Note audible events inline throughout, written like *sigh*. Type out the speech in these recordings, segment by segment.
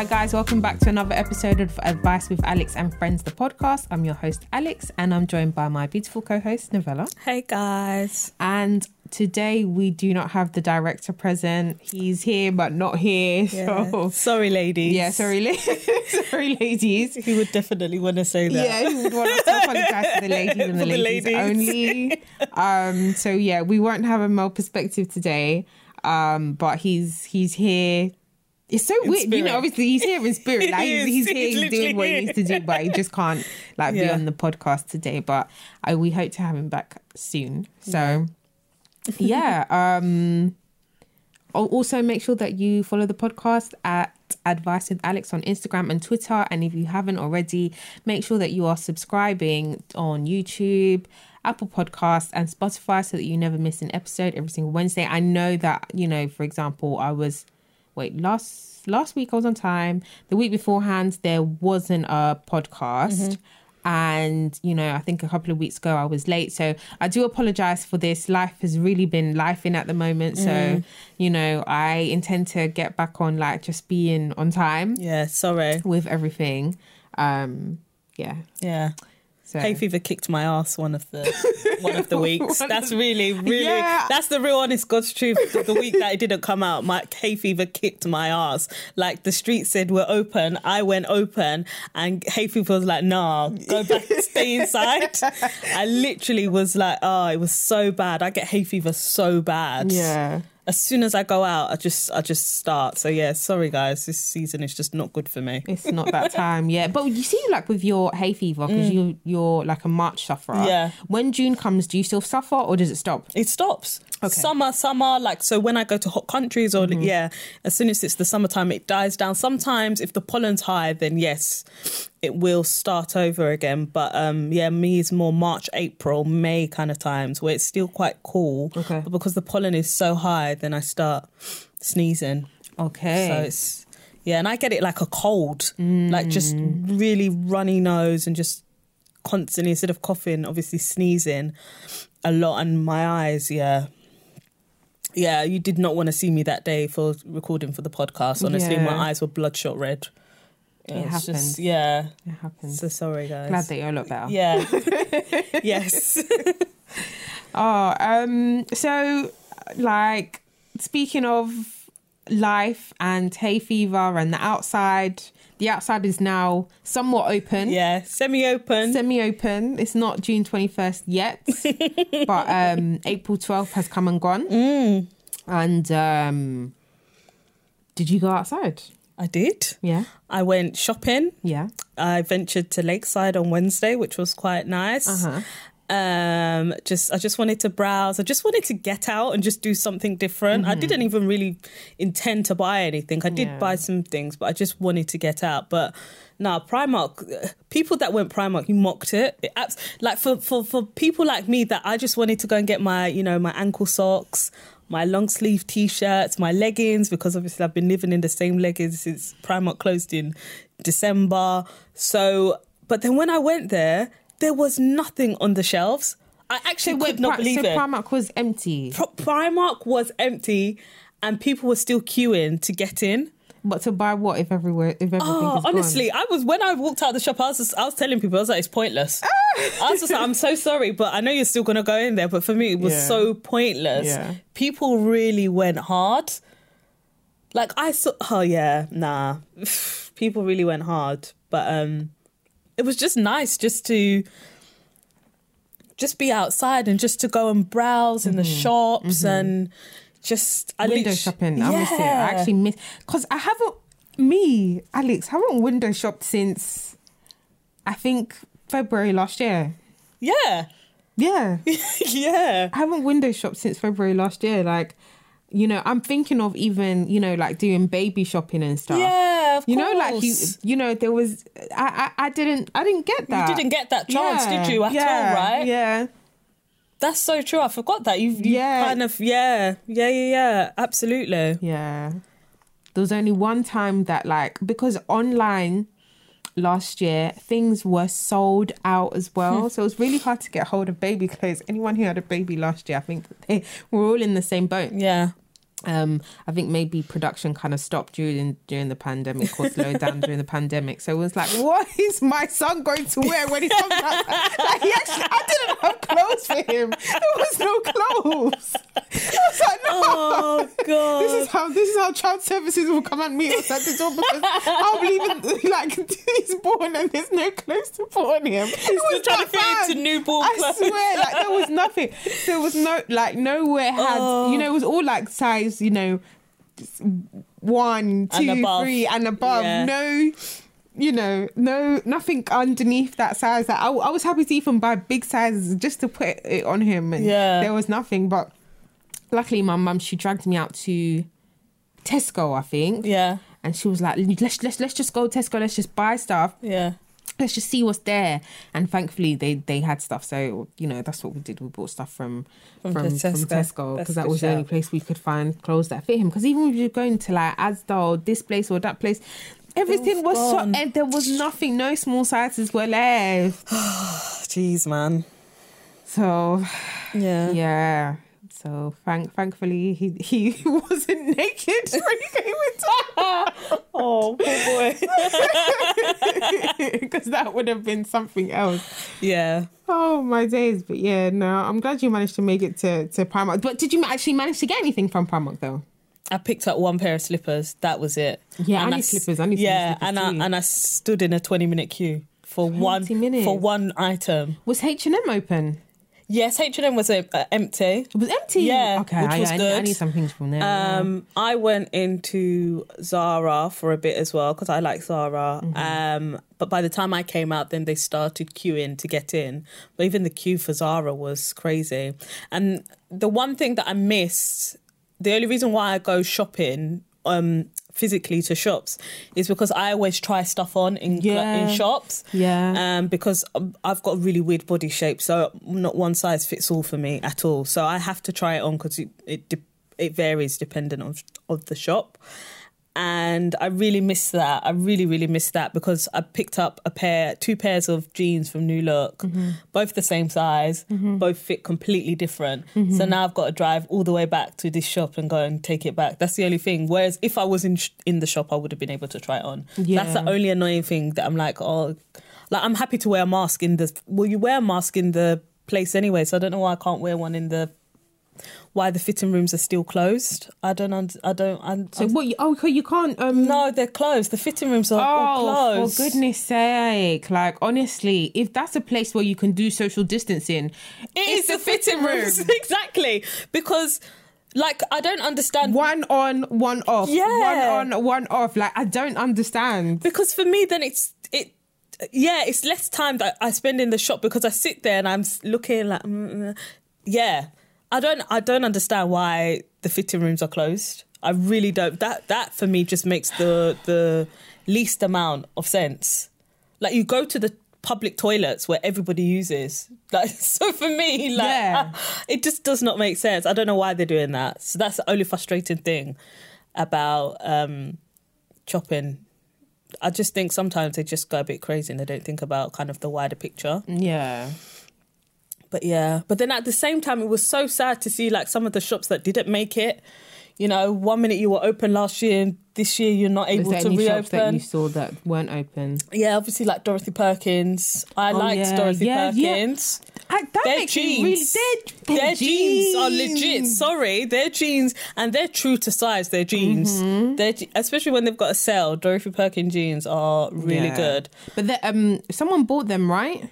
Hi, guys, welcome back to another episode of Advice with Alex and Friends, the podcast. I'm your host, Alex, and I'm joined by my beautiful co host, Novella. Hey guys. And today we do not have the director present. He's here, but not here. *laughs* So, Sorry, ladies. yeah, sorry, la- *laughs* sorry, ladies. He would definitely want to say that. Yeah, he would want us to apologize to the *laughs* ladies and the, For the ladies, ladies. only. Um, so yeah, we won't have a male perspective today. Um, but he's he's here. It's so weird, you know. Obviously, he's here in spirit. *laughs* Like He he's, he's here, He's doing what he needs to do, but he just can't like be on the podcast today. But I, we hope to have him back soon. So yeah. *laughs* Um, also make sure that you follow the podcast at advice with alex on instagram and twitter and if you haven't already make sure that you are subscribing on youtube apple podcasts and spotify so that you never miss an episode every single wednesday i know that you know for example i was wait last last week i was on time. The week beforehand there wasn't a podcast. And you know i think a couple of weeks ago i was late. So i do apologize for this. Life has really been life in at the moment. So you know i intend to get back on like just being on time Yeah, sorry. with everything. Um yeah. Yeah. So Hay fever kicked my ass one of the *laughs* one of the weeks. That's really, really Yeah. that's the real honest God's truth. The, the week that it didn't come out, my hay fever kicked my ass. Like the street said we're open. I went open and hay fever was like, nah, go back, *laughs* stay inside. I literally was like, oh, it was so bad. I get hay fever so bad. yeah as soon as I go out, I just I just start. So yeah, sorry guys, this season is just not good for me. it's not that *laughs* time yet but you see like with your hay fever because mm. you you're like a march sufferer Yeah. when june comes do you still suffer or does it stop It stops. Okay. Summer, summer, like so when I go to hot countries or yeah, as soon as it's the summertime it dies down. Sometimes if the pollen's high, then yes, it will start over again. But um yeah, me is more March, April, May kind of times where it's still quite cool. Okay. But because the pollen is so high, then I start sneezing. okay So it's yeah, and I get it like a cold, like just really runny nose and just constantly instead of coughing, obviously sneezing a lot, and my eyes, yeah. Yeah, you did not want to see me that day for recording for the podcast. Honestly, Yeah. my eyes were bloodshot red. It it's happens. Just, yeah. it happens So sorry, guys. glad that you're a lot better yeah. *laughs* yes. *laughs* Oh, um, so like speaking of life and hay fever and the outside, the outside is now somewhat open. Yeah. Semi-open. Semi-open. It's not June twenty first yet, *laughs* but um, April twelfth has come and gone. Mm. And um, did you go outside? I did. Yeah, I went shopping. yeah. I ventured to Lakeside on Wednesday, which was quite nice. Uh-huh. Um, just I just wanted to browse. I just wanted to get out and just do something different. I didn't even really intend to buy anything. I did Yeah. buy some things, but I just wanted to get out. But no, Primark. People that went Primark, you mocked it. it abs- like for for for people like me that I just wanted to go and get my you know my ankle socks. My long sleeve t shirts, my leggings, because obviously I've been living in the same leggings since Primark closed in December. So, but then when I went there, there was nothing on the shelves. I actually Wait, could not believe so it. Primark was empty, Primark was empty and people were still queuing to get in. but to buy what if everywhere if everything Oh, is gone? honestly, I was when I walked out of the shop, I was just, I was telling people, I was like, it's pointless. *laughs* I was just like, I'm so sorry, but I know you're still gonna go in there. But for me, it was Yeah. so pointless. Yeah. People really went hard. Like I saw, oh yeah, nah. *sighs* People really went hard, but um, it was just nice just to just be outside and just to go and browse in the mm-hmm. shops mm-hmm. and just I window shopping. I miss it. I actually miss because I haven't me, Alex, haven't window shopped since I think February last year. yeah, Yeah, *laughs* yeah. I haven't window shopped since February last year. Like, you know, I'm thinking of even you know like doing baby shopping and stuff. Yeah, of You know, like you, you know, there was, I, I, I didn't, I didn't get that. You didn't get that chance, Yeah, did you, at yeah, all, right? Yeah, That's so true. I forgot that. You, you Yeah. kind of, yeah, yeah, yeah, yeah, absolutely. Yeah. There was only one time that like because online last year things were sold out as well. *laughs* so it was really hard to get hold of baby clothes. Anyone who had a baby last year, I think they were all in the same boat. Yeah. Um, I think maybe production kind of stopped during during the pandemic or slowed down during the pandemic. So it was like, what is my son going to wear when he comes out? Like, he actually, I didn't have clothes for him. There was no clothes. I was like, no. Oh god. This is how this is how child services will come and meet us at the door because I'll believe in, like he's born and there's no clothes to put on him. He's still trying to fit into newborn I clothes. swear, like there was nothing. There was no like nowhere had Oh. you know it was all like size you know one, And two, above. three, and above. Yeah. No. You know, no, nothing underneath that size. Like, I, I was happy to even buy big sizes just to put it on him, and Yeah. there was nothing. But luckily, my mum she dragged me out to Tesco, I think, Yeah. and she was like, "Let's let's let's just go to Tesco. Let's just buy stuff. Yeah. Let's just see what's there." And thankfully, they they had stuff. So you know, that's what we did. We bought stuff from From from, Tesco. Because that was the only place we could find clothes that fit him. Because even if you're going to like Asda or this place or that place. Everything was so, and eh, there was nothing. No small sizes were left. *sighs* Jeez, man. So Yeah. yeah. So thank thankfully he he *laughs* wasn't naked when he came into *laughs* Oh, poor boy. *laughs* because that would have been something else. yeah. Oh my days! But yeah, no, I'm glad you managed to make it to to Primark. But did you actually manage to get anything from Primark though? I picked up one pair of slippers. That was it. Yeah, I And need s- slippers. I need yeah, slippers and I and I stood in a twenty minute queue for one minutes? for one item. Was H and M open? Yes, H and M was uh, empty. It was empty. Yeah, okay. which I, was I, need, I good. need some things from there. Um, I went into Zara for a bit as well because I like Zara. Mm-hmm. Um, but by the time I came out, then they started queuing to get in. But even the queue for Zara was crazy. And the one thing that I missed, the only reason why I go shopping um, physically to shops is because I always try stuff on in Yeah. in shops. Yeah. Um, because um, I've got a really weird body shape, so not one size fits all for me at all. So I have to try it on because it it, it varies depending on of the shop. And I really miss that. I really, really miss that because I picked up a pair, two pairs of jeans from New Look, Mm-hmm. both the same size, both fit completely different. Mm-hmm. So now I've got to drive all the way back to this shop and go and take it back. That's the only thing. Whereas if I was in sh- in the shop, I would have been able to try it on. That's the only annoying thing that I'm like, oh, like I'm happy to wear a mask in the. Well, you wear a mask in the place anyway, so I don't know why I can't wear one in the. Why the fitting rooms are still closed? I don't. und- I don't. So what? You, oh, you can't. Um, no, they're closed. The fitting rooms are all Oh, closed. for goodness sake! Like honestly, if that's a place where you can do social distancing, It is the fitting rooms *laughs* exactly because, like, I don't understand. One on, one off. Yeah. One on, one off. Like I don't understand. Because for me, then it's it. Yeah, it's less time that I spend in the shop because I sit there and I'm looking like, mm, mm, yeah. I don't. I don't understand why the fitting rooms are closed. I really don't. That that for me just makes the the least amount of sense. Like you go to the public toilets where everybody uses. *laughs* Like so for me, like Yeah. *laughs* it just does not make sense. I don't know why they're doing that. So that's the only frustrating thing about um shopping. I just think sometimes they just go a bit crazy and they don't think about kind of the wider picture. Yeah. But yeah, but then at the same time, it was so sad to see like some of the shops that didn't make it. You know, one minute you were open last year, and this year you're not able to any shops that you saw that weren't open? Yeah, obviously like Dorothy Perkins. I Oh, liked yeah, Dorothy yeah, yeah. Perkins. I, that Their me really. jeans, Their, jeans are legit. Sorry, their jeans and they're true to size. Their jeans, Mm-hmm. Especially when they've got a sale. Dorothy Perkins jeans are really Yeah. good. But um, someone bought them, right?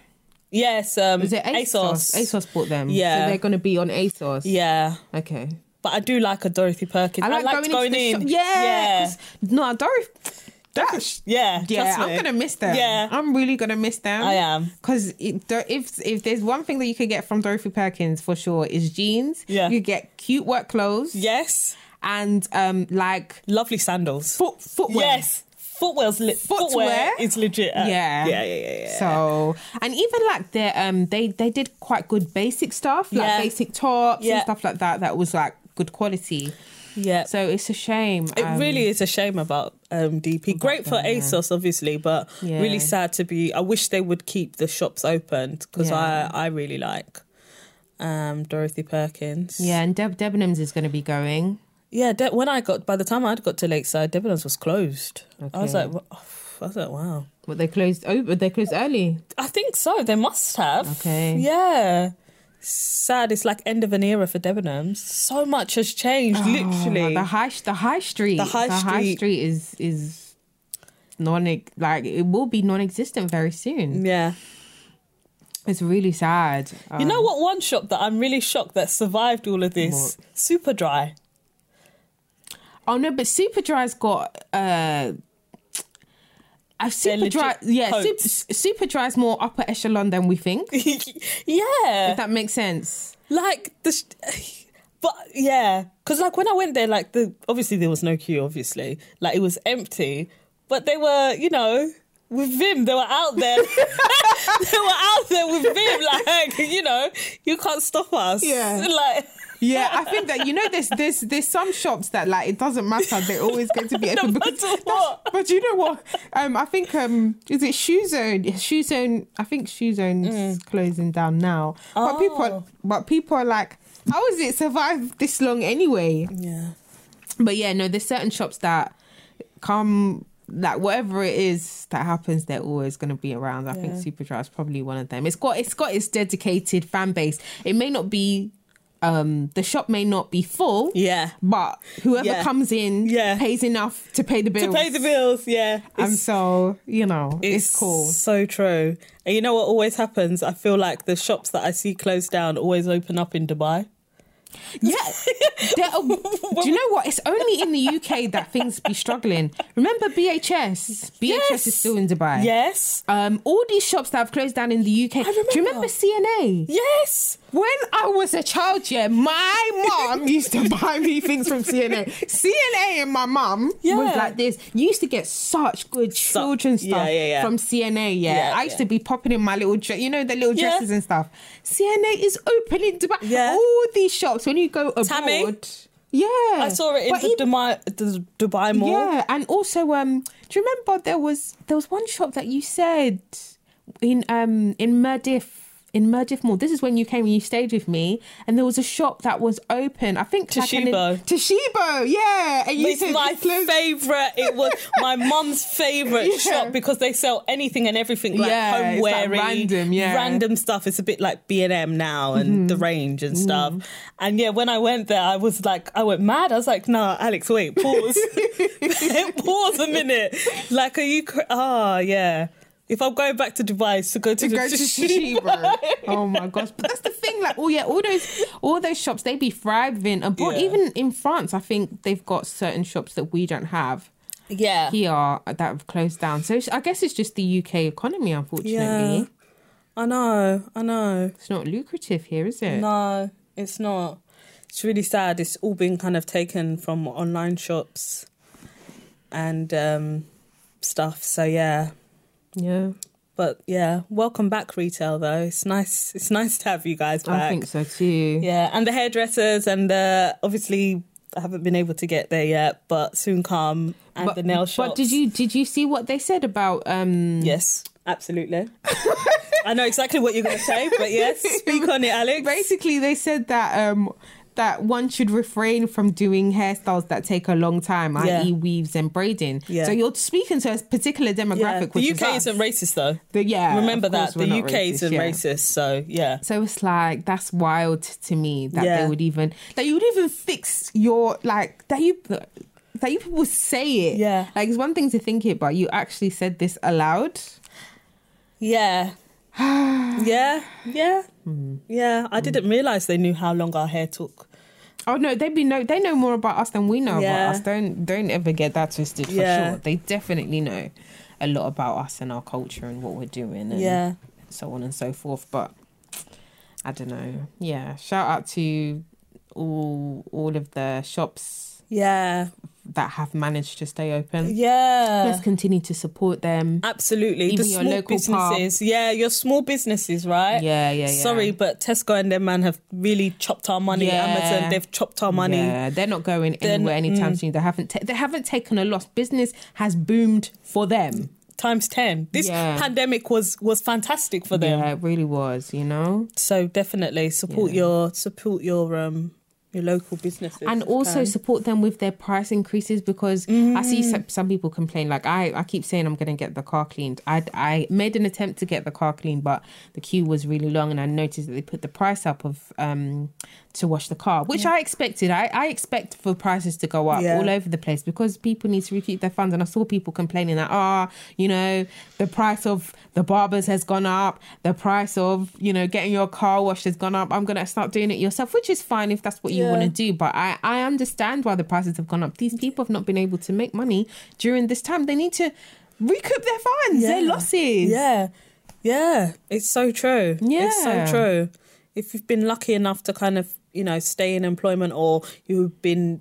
Yes, um, Was it ASOS? ASOS bought them. Yeah. So they're going to be on ASOS. Yeah, Okay. but I do like a Dorothy Perkins. I, I like liked going, going, in. shop. Yeah. yeah, No, Dorothy. That, yeah. yeah, I'm gonna miss them. Yeah. I'm really gonna miss them. I am. because if if there's one thing that you could get from Dorothy Perkins for sure is jeans. Yeah. you get cute work clothes. Yes, and um like lovely sandals. foot footwear. Yes, footwear's li- Footwear? footwear is legit. uh, Yeah. yeah, yeah, yeah, yeah. So and even like their um they they did quite good basic stuff like Yeah. basic tops Yeah. and stuff like that that was like good quality. yeah. So it's a shame. It um, really is a shame about um, DP. Great for them, yeah. ASOS, obviously, but Yeah. really sad to be. I wish they would keep the shops open because Yeah. I I really like um, Dorothy Perkins. Yeah, and Deb Debenhams is going to be going. Yeah, De- when I got by the time I got to Lakeside, Debenhams was closed. I was like, "Wha- I was like, wow. But they closed. Oh, but they closed early. I think so. They must have. Okay. Yeah. Sad. It's like end of an era for Debenhams. So much has changed. Ah, literally. Oh, the high, the high street, The high street. street is is non like it will be non-existent very soon. yeah. It's really sad. You know um, what? One shop that I'm really shocked that survived all of this. Super Dry. Oh no, but Superdry's got uh. They're Superdry, yeah. Super, Superdry's more upper echelon than we think. *laughs* yeah. If that makes sense. like the *sighs* but yeah because like when i went there like the obviously there was no queue obviously like it was empty but they were you know with vim they were out there *laughs* *laughs* they were out there with vim like you know you can't stop us Yeah. like Yeah, I think that you know there's there's there's some shops that like it doesn't matter. They're always going to be *laughs* No open matter because what. but you know what? Um I think um is it Shoe Zone? Yeah, Shoe Zone I think Shoe Zone's closing down now. But people Mm. Oh. but people are like how has it survived this long anyway? Yeah. But yeah no there's certain shops that come like whatever it is that happens they're always going to be around. I think Yeah. Superdry is probably one of them. It's got it's got its dedicated fan base. It may not be um the shop may not be full yeah. but whoever Yeah. comes in Yeah. pays enough to pay the bills to pay the bills yeah. And It's- so you know it's, cool. so true. And you know what always happens? I feel like the shops that i see closed down always open up in dubai. Yeah. Are- do you know what? It's only in the uk that things be struggling. Remember bhs bhs Yes. is still in dubai. Yes. Um all these shops that have closed down in the uk do you remember cna yes When I was a child, yeah, my mom *laughs* used to buy me things from CNA. CNA and my mom Yeah. was like this. You used to get such good children's yeah, stuff yeah, yeah. from CNA. Yeah, I used to be popping in my little, you know, the little dresses and stuff. CNA is opening Dubai. Yeah. All these shops when you go abroad. Tammy? Yeah, I saw it in the, even- Dubai, the Dubai Mall. yeah, and also, um, do you remember there was there was one shop that you said in um in Mirdif in Mirdif Mall. This is when you came and you stayed with me, and there was a shop that was open. I think like an- Toshibo. Toshibo, yeah. And you It's said my favorite. It was *laughs* my mum's favorite Yeah. shop because they sell anything and everything like Yeah, it's like random, yeah. Mm-hmm. random stuff. It's a bit like B and M now and the range and stuff. And yeah, when I went there, I was like, I went mad. I was like, Nah, Alex, wait, pause, *laughs* *laughs* pause a minute. Like, are you? Cr- oh yeah. If I'm going back to Dubai, to go to to go to *laughs* oh my gosh! But that's the thing. Like, oh yeah, all those all those shops they be thriving abroad. Yeah. Even in France, I think they've got certain shops that we don't have. yeah. here that have closed down. So I guess it's just the UK economy, unfortunately. Yeah. I know, I know. It's not lucrative here, is it? No, it's not. It's really sad. It's all been kind of taken from online shops and um, stuff. So yeah, Yeah, but yeah, welcome back retail though. It's nice. It's nice to have you guys back. I think so too. Yeah, and the hairdressers and uh, obviously I haven't been able to get there yet, but soon come. And But, the nail shop. but did you did you see what they said about um Yes, absolutely. *laughs* I know exactly what you're going to say, but yes, *laughs* speak on it, Alex. basically they said that um that one should refrain from doing hairstyles that take a long time, Yeah. i.e. weaves and braiding. Yeah. So you're speaking to a particular demographic, Yeah, the is UK us. isn't racist though. The- yeah, Remember that the UK racist, isn't yeah. racist. So yeah, So it's like that's wild to me that they would even that you would even fix your like that you that you people say it. Yeah. like it's one thing to think it, but you actually said this aloud. yeah, *sighs* yeah, yeah, Hmm. yeah. I didn't realize they knew how long our hair took. Oh no, they be no, they know more about us than we know Yeah. about us. Don't don't ever get that twisted for Yeah. sure. They definitely know a lot about us and our culture and what we're doing and Yeah, so on and so forth. But I don't know. Yeah, shout out to all all of the shops yeah, that have managed to stay open. yeah. Let's continue to support them. Absolutely, Even the your small local businesses. Yeah, your small businesses, right? Yeah, yeah, yeah. Sorry, but Tesco and their man have really chopped our money. Yeah. Amazon, they've chopped our money. Yeah, they're not going They're anywhere n- anytime mm. soon. They haven't. Ta- they haven't taken a loss. Business has boomed for them. Times ten. This Yeah. pandemic was was fantastic for them. Yeah, it really was. You know. So definitely support Yeah. your support your um your local businesses and also can. support them with their price increases because I see some, some people complain like I, I keep saying I'm going to get the car cleaned. I, I made an attempt to get the car cleaned, but the queue was really long, and I noticed that they put the price up of um to wash the car, which I expected. I, I expect for prices to go up Yeah. all over the place because people need to recoup their funds, and I saw people complaining that ah, you know, the price of the barbers has gone up, the price of you know getting your car washed has gone up. I'm gonna start doing it yourself, which is fine if that's what you Yeah. want to do. But I, I understand why the prices have gone up. These people have not been able to make money during this time. They need to recoup their funds, their Yeah. losses. Yeah, yeah, it's so true. Yeah. it's so true. If you've been lucky enough to kind of you know stay in employment, or you've been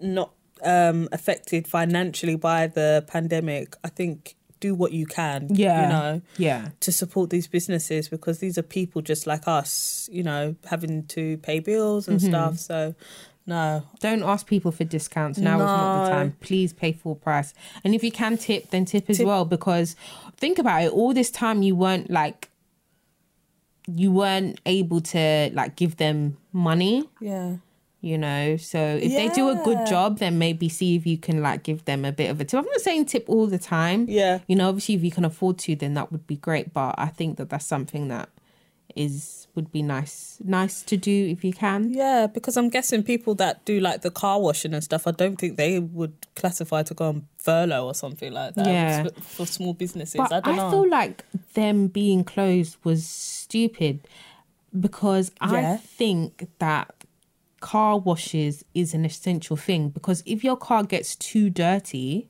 not um, affected financially by the pandemic, I think do what you can. Yeah. you know. Yeah. To support these businesses because these are people just like us, you know, having to pay bills and Mm-hmm. stuff. So, no, Don't ask people for discounts. Now is not the time. Please pay full price. And if you can tip, then tip as Tip. well. Because think about it, all this time you weren't like you weren't able to like give them money, yeah, you know. So if they do a good job, then maybe see if you can like give them a bit of a tip. I'm not saying tip all the time. yeah, You know, obviously if you can afford to, then that would be great. But I think that that's something that is would be nice nice to do if you can. yeah. Because I'm guessing people that do like the car washing and stuff, I don't think they would classify to go on furlough or something like that. Yeah. for, for small businesses. But I I, don't know. feel like them being closed was stupid because I think that car washes is an essential thing because if your car gets too dirty,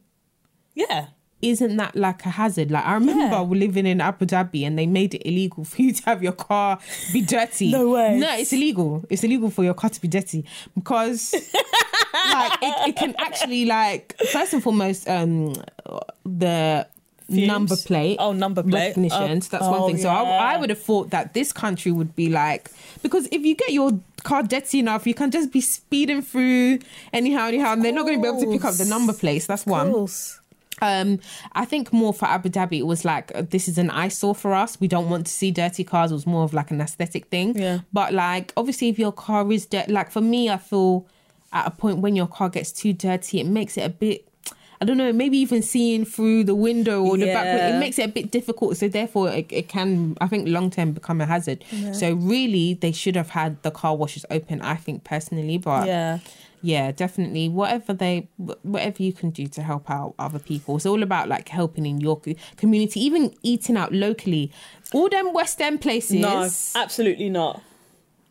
yeah, isn't that like a hazard? Like I remember Yeah. living in Abu Dhabi and they made it illegal *laughs* for you to have your car be dirty. No way. No, it's illegal. It's illegal for your car to be dirty because *laughs* like it, it can actually like first and foremost um the Fumes? number plate Oh, number plate. recognition. so that's Oh, one thing. So yeah. I, I would have thought that this country would be like because if you get your car dirty enough, you can just be speeding through anyhow, anyhow, and they're not going to be able to pick up the number plates. That's one. Um, I think more for Abu Dhabi, it was like uh, this is an eyesore for us. We don't want to see dirty cars. It was more of like an aesthetic thing. Yeah. But like, obviously, if your car is dirty, like for me, I feel at a point when your car gets too dirty, it makes it a bit. I don't know, maybe even seeing through the window or the back, it makes it a bit difficult. So therefore, it, it can, I think, long term become a hazard. So really, they should have had the car washes open. I think personally, but Yeah. Yeah definitely whatever they whatever you can do to help out other people it's all about like helping in your community even eating out locally all them west end places No, absolutely not.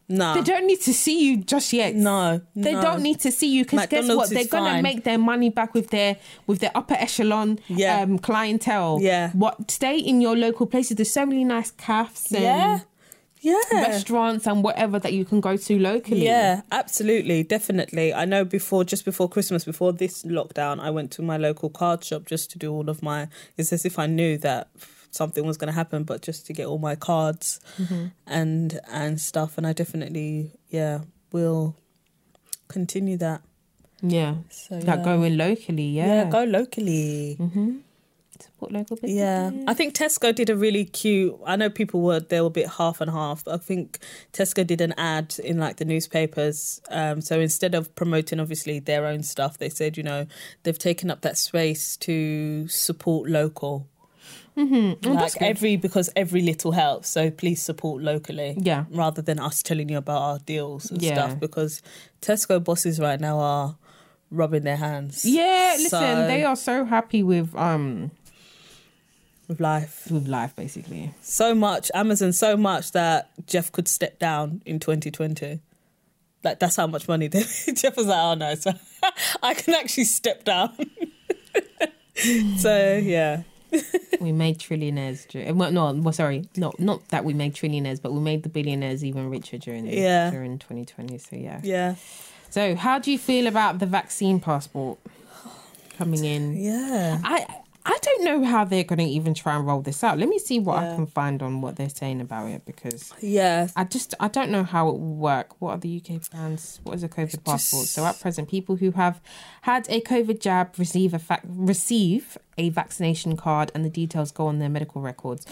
No. they don't need to see you just yet No, they no. don't need to see you because guess what they're gonna fine. make their money back with their with their upper echelon Yeah. um clientele Yeah. what stay in your local places there's so many nice cafes and Yeah. Yeah. restaurants and whatever that you can go to locally Yeah, absolutely, definitely. I know before, just before Christmas, before this lockdown, I went to my local card shop just to do all of my. It's as if I knew that something was going to happen, but just to get all my cards mm-hmm. and and stuff. And I definitely, yeah, will continue that. yeah So like yeah. going locally yeah, yeah, go locally. Mm-hmm. Support local businesses Yeah, I think Tesco did a really cute. I know people were they were a bit half and half, but I think Tesco did an ad in like the newspapers. Um, so instead of promoting obviously their own stuff, they said you know they've taken up that space to support local. Mm-hmm. Oh, Like every because every little helps. So please support locally. Yeah. Rather than us telling you about our deals and Yeah. stuff, because Tesco bosses right now are rubbing their hands. Yeah, listen, So- they are so happy with um with life. with life basically. so much Amazon so much that Jeff could step down in 2020. Like that's how much money *laughs* they, Jeff was like, oh no, so *laughs* I can actually step down. *laughs* so yeah, we made trillionaires. Well, no, well, sorry, no, not that we made trillionaires, but we made the billionaires even richer during Yeah. during 2020. So yeah. yeah, So how do you feel about the vaccine passport coming in? yeah. I I don't know how they're going to even try and roll this out. Let me see what I can find on what they're saying about it because Yeah, I just I don't know how it will work. What are the UK plans? What is a COVID passport? So at present, people who have had a COVID jab receive a fac- receive a vaccination card and the details go on their medical records.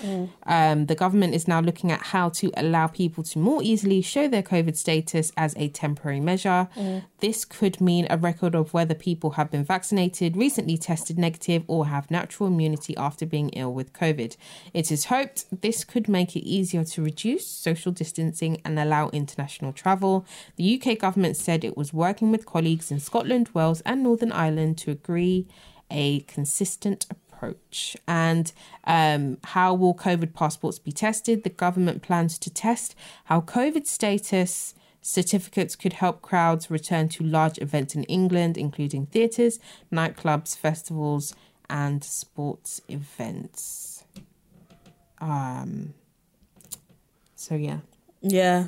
Um, the government is now looking at how to allow people to more easily show their COVID status as a temporary measure. This could mean a record of whether people have been vaccinated, recently tested negative, or have natural immunity after being ill with COVID. It is hoped this could make it easier to reduce social distancing and allow international travel. The UK government said it was working with colleagues in Scotland, Wales, and Northern Ireland to agree a consistent approach. And um, how will COVID passports be tested? The government plans to test how COVID status certificates could help crowds return to large events in England, including theatres, nightclubs, festivals, and sports events. Um. So yeah, Yeah.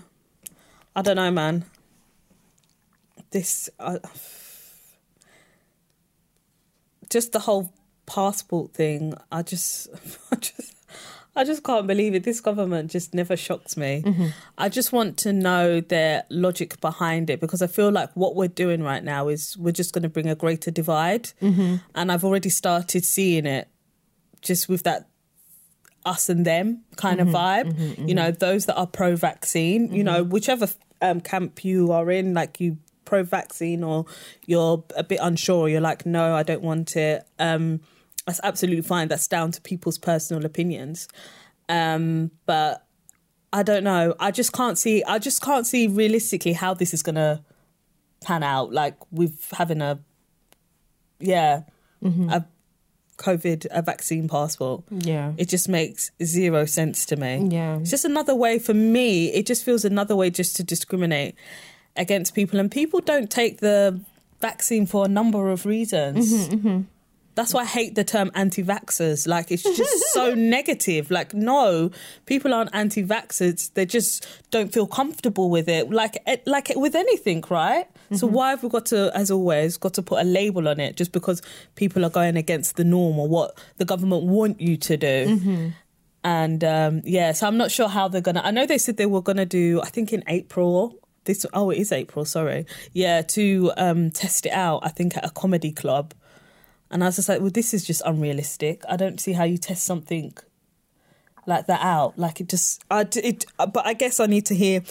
I don't know, man. This, uh, just the whole passport thing. I just, *laughs* I just, I just can't believe it. This government just never shocks me. Mm-hmm. I just want to know their logic behind it because I feel like what we're doing right now is we're just going to bring a greater divide, mm-hmm. and I've already started seeing it just with that us and them kind of mm-hmm. vibe. You know, those that are pro vaccine, you know, whichever um, camp you are in, like you pro vaccine or you're a bit unsure, you're like, no, I don't want it. Um, that's absolutely fine. That's down to people's personal opinions. Um, but I don't know. I just can't see. I just can't see realistically how this is gonna pan out. Like with having a, yeah, a COVID a vaccine passport. yeah, It just makes zero sense to me. yeah. It's just another way for me. It just feels another way just to discriminate against people, and people don't take the vaccine for a number of reasons. Mm-hmm, mm-hmm. That's why I hate the term anti-vaxxers. Like it's just *laughs* so negative. Like no, people aren't anti-vaxxers. They just don't feel comfortable with it. Like eh, like eh, with anything, right? So mm-hmm. why have we got to, as always, got to put a label on it just because people are going against the norm or what the government want you to do? And um, yeah, so I'm not sure how they're gonna. I know they said they were gonna do. I think in April. This oh, it is April. Sorry, yeah, to um, test it out. I think at a comedy club, and I was just like, well, this is just unrealistic. I don't see how you test something like that out. Like it just, I it. But I guess I need to hear.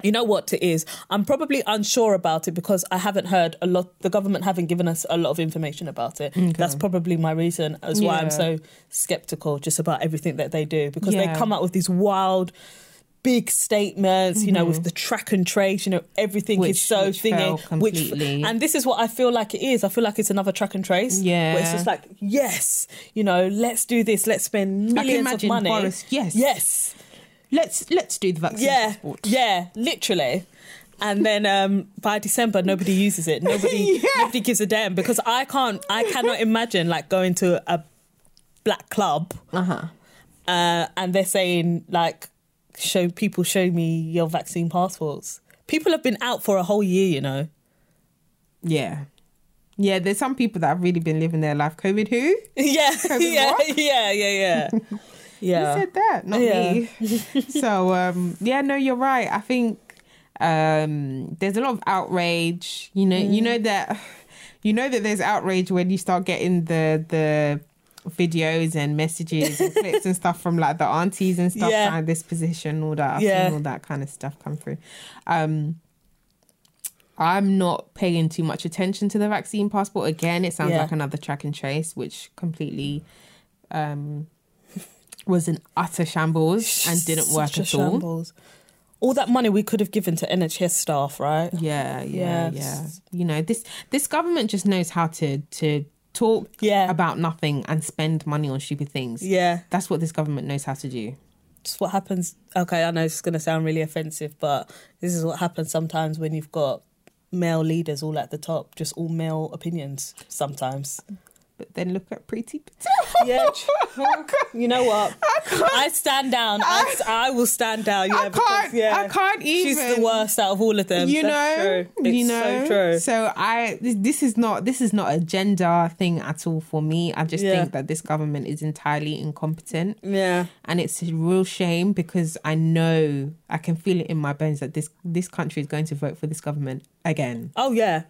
You know what it is? I'm probably unsure about it because I haven't heard a lot. The government haven't given us a lot of information about it. That's probably my reason as why I'm so skeptical just about everything that they do because Yeah. they come out with these wild, big statements. You know, with the track and trace. You know, everything Which- is so thingy. Which and this is what I feel like it is. I feel like it's another track and trace. Yeah. where it's just like yes, you know, let's do this. Let's spend millions of money. Boris, yes. yes Let's let's do the vaccine yeah, passport. yeah, literally. And then um, by December, nobody uses it. Nobody, *laughs* Yeah. nobody gives a damn because I can't. I cannot imagine like going to a black club Uh-huh. uh, and they're saying like, "Show people, show me your vaccine passports." People have been out for a whole year, you know. Yeah. Yeah, there's some people that have really been living their life. COVID who? *laughs* yeah, *laughs* COVID *laughs* yeah, yeah, yeah, yeah, yeah. Who said that? Not Yeah. me. so um yeah, no, you're right. I think um there's a lot of outrage. You know, you know that *sighs* you know that there's outrage when you start getting the the videos and messages and *laughs* clips and stuff from like the aunties and stuff Yeah. this position, all that. Yeah. all that kind of stuff come through. Um I'm not paying too much attention to the vaccine passport. Again, it sounds Yeah. like another track and trace, which completely um, was an utter shambles and didn't work Such at all. shambles. All that money we could have given to NHS staff, right? Yeah, yeah, Yeah, yeah. You know, this this government just knows how to to talk Yeah. about nothing and spend money on stupid things. Yeah. That's what this government knows how to do. It's what happens. Okay, I know it's going to sound really offensive, but this is what happens sometimes when you've got male leaders all at the top, just all male opinions sometimes. But then look at Priti Patel. *laughs* Yeah, *laughs* you know what? I stand down. I, I will stand down. Yeah, I can't. yeah, I can't even. She's the worst out of all of them. you know. You know. so true. So I, this, this is not this is not a gender thing at all for me. I just Yeah. think that this government is entirely incompetent. Yeah, and it's a real shame because I know I can feel it in my bones that this this country is going to vote for this government again. Oh yeah.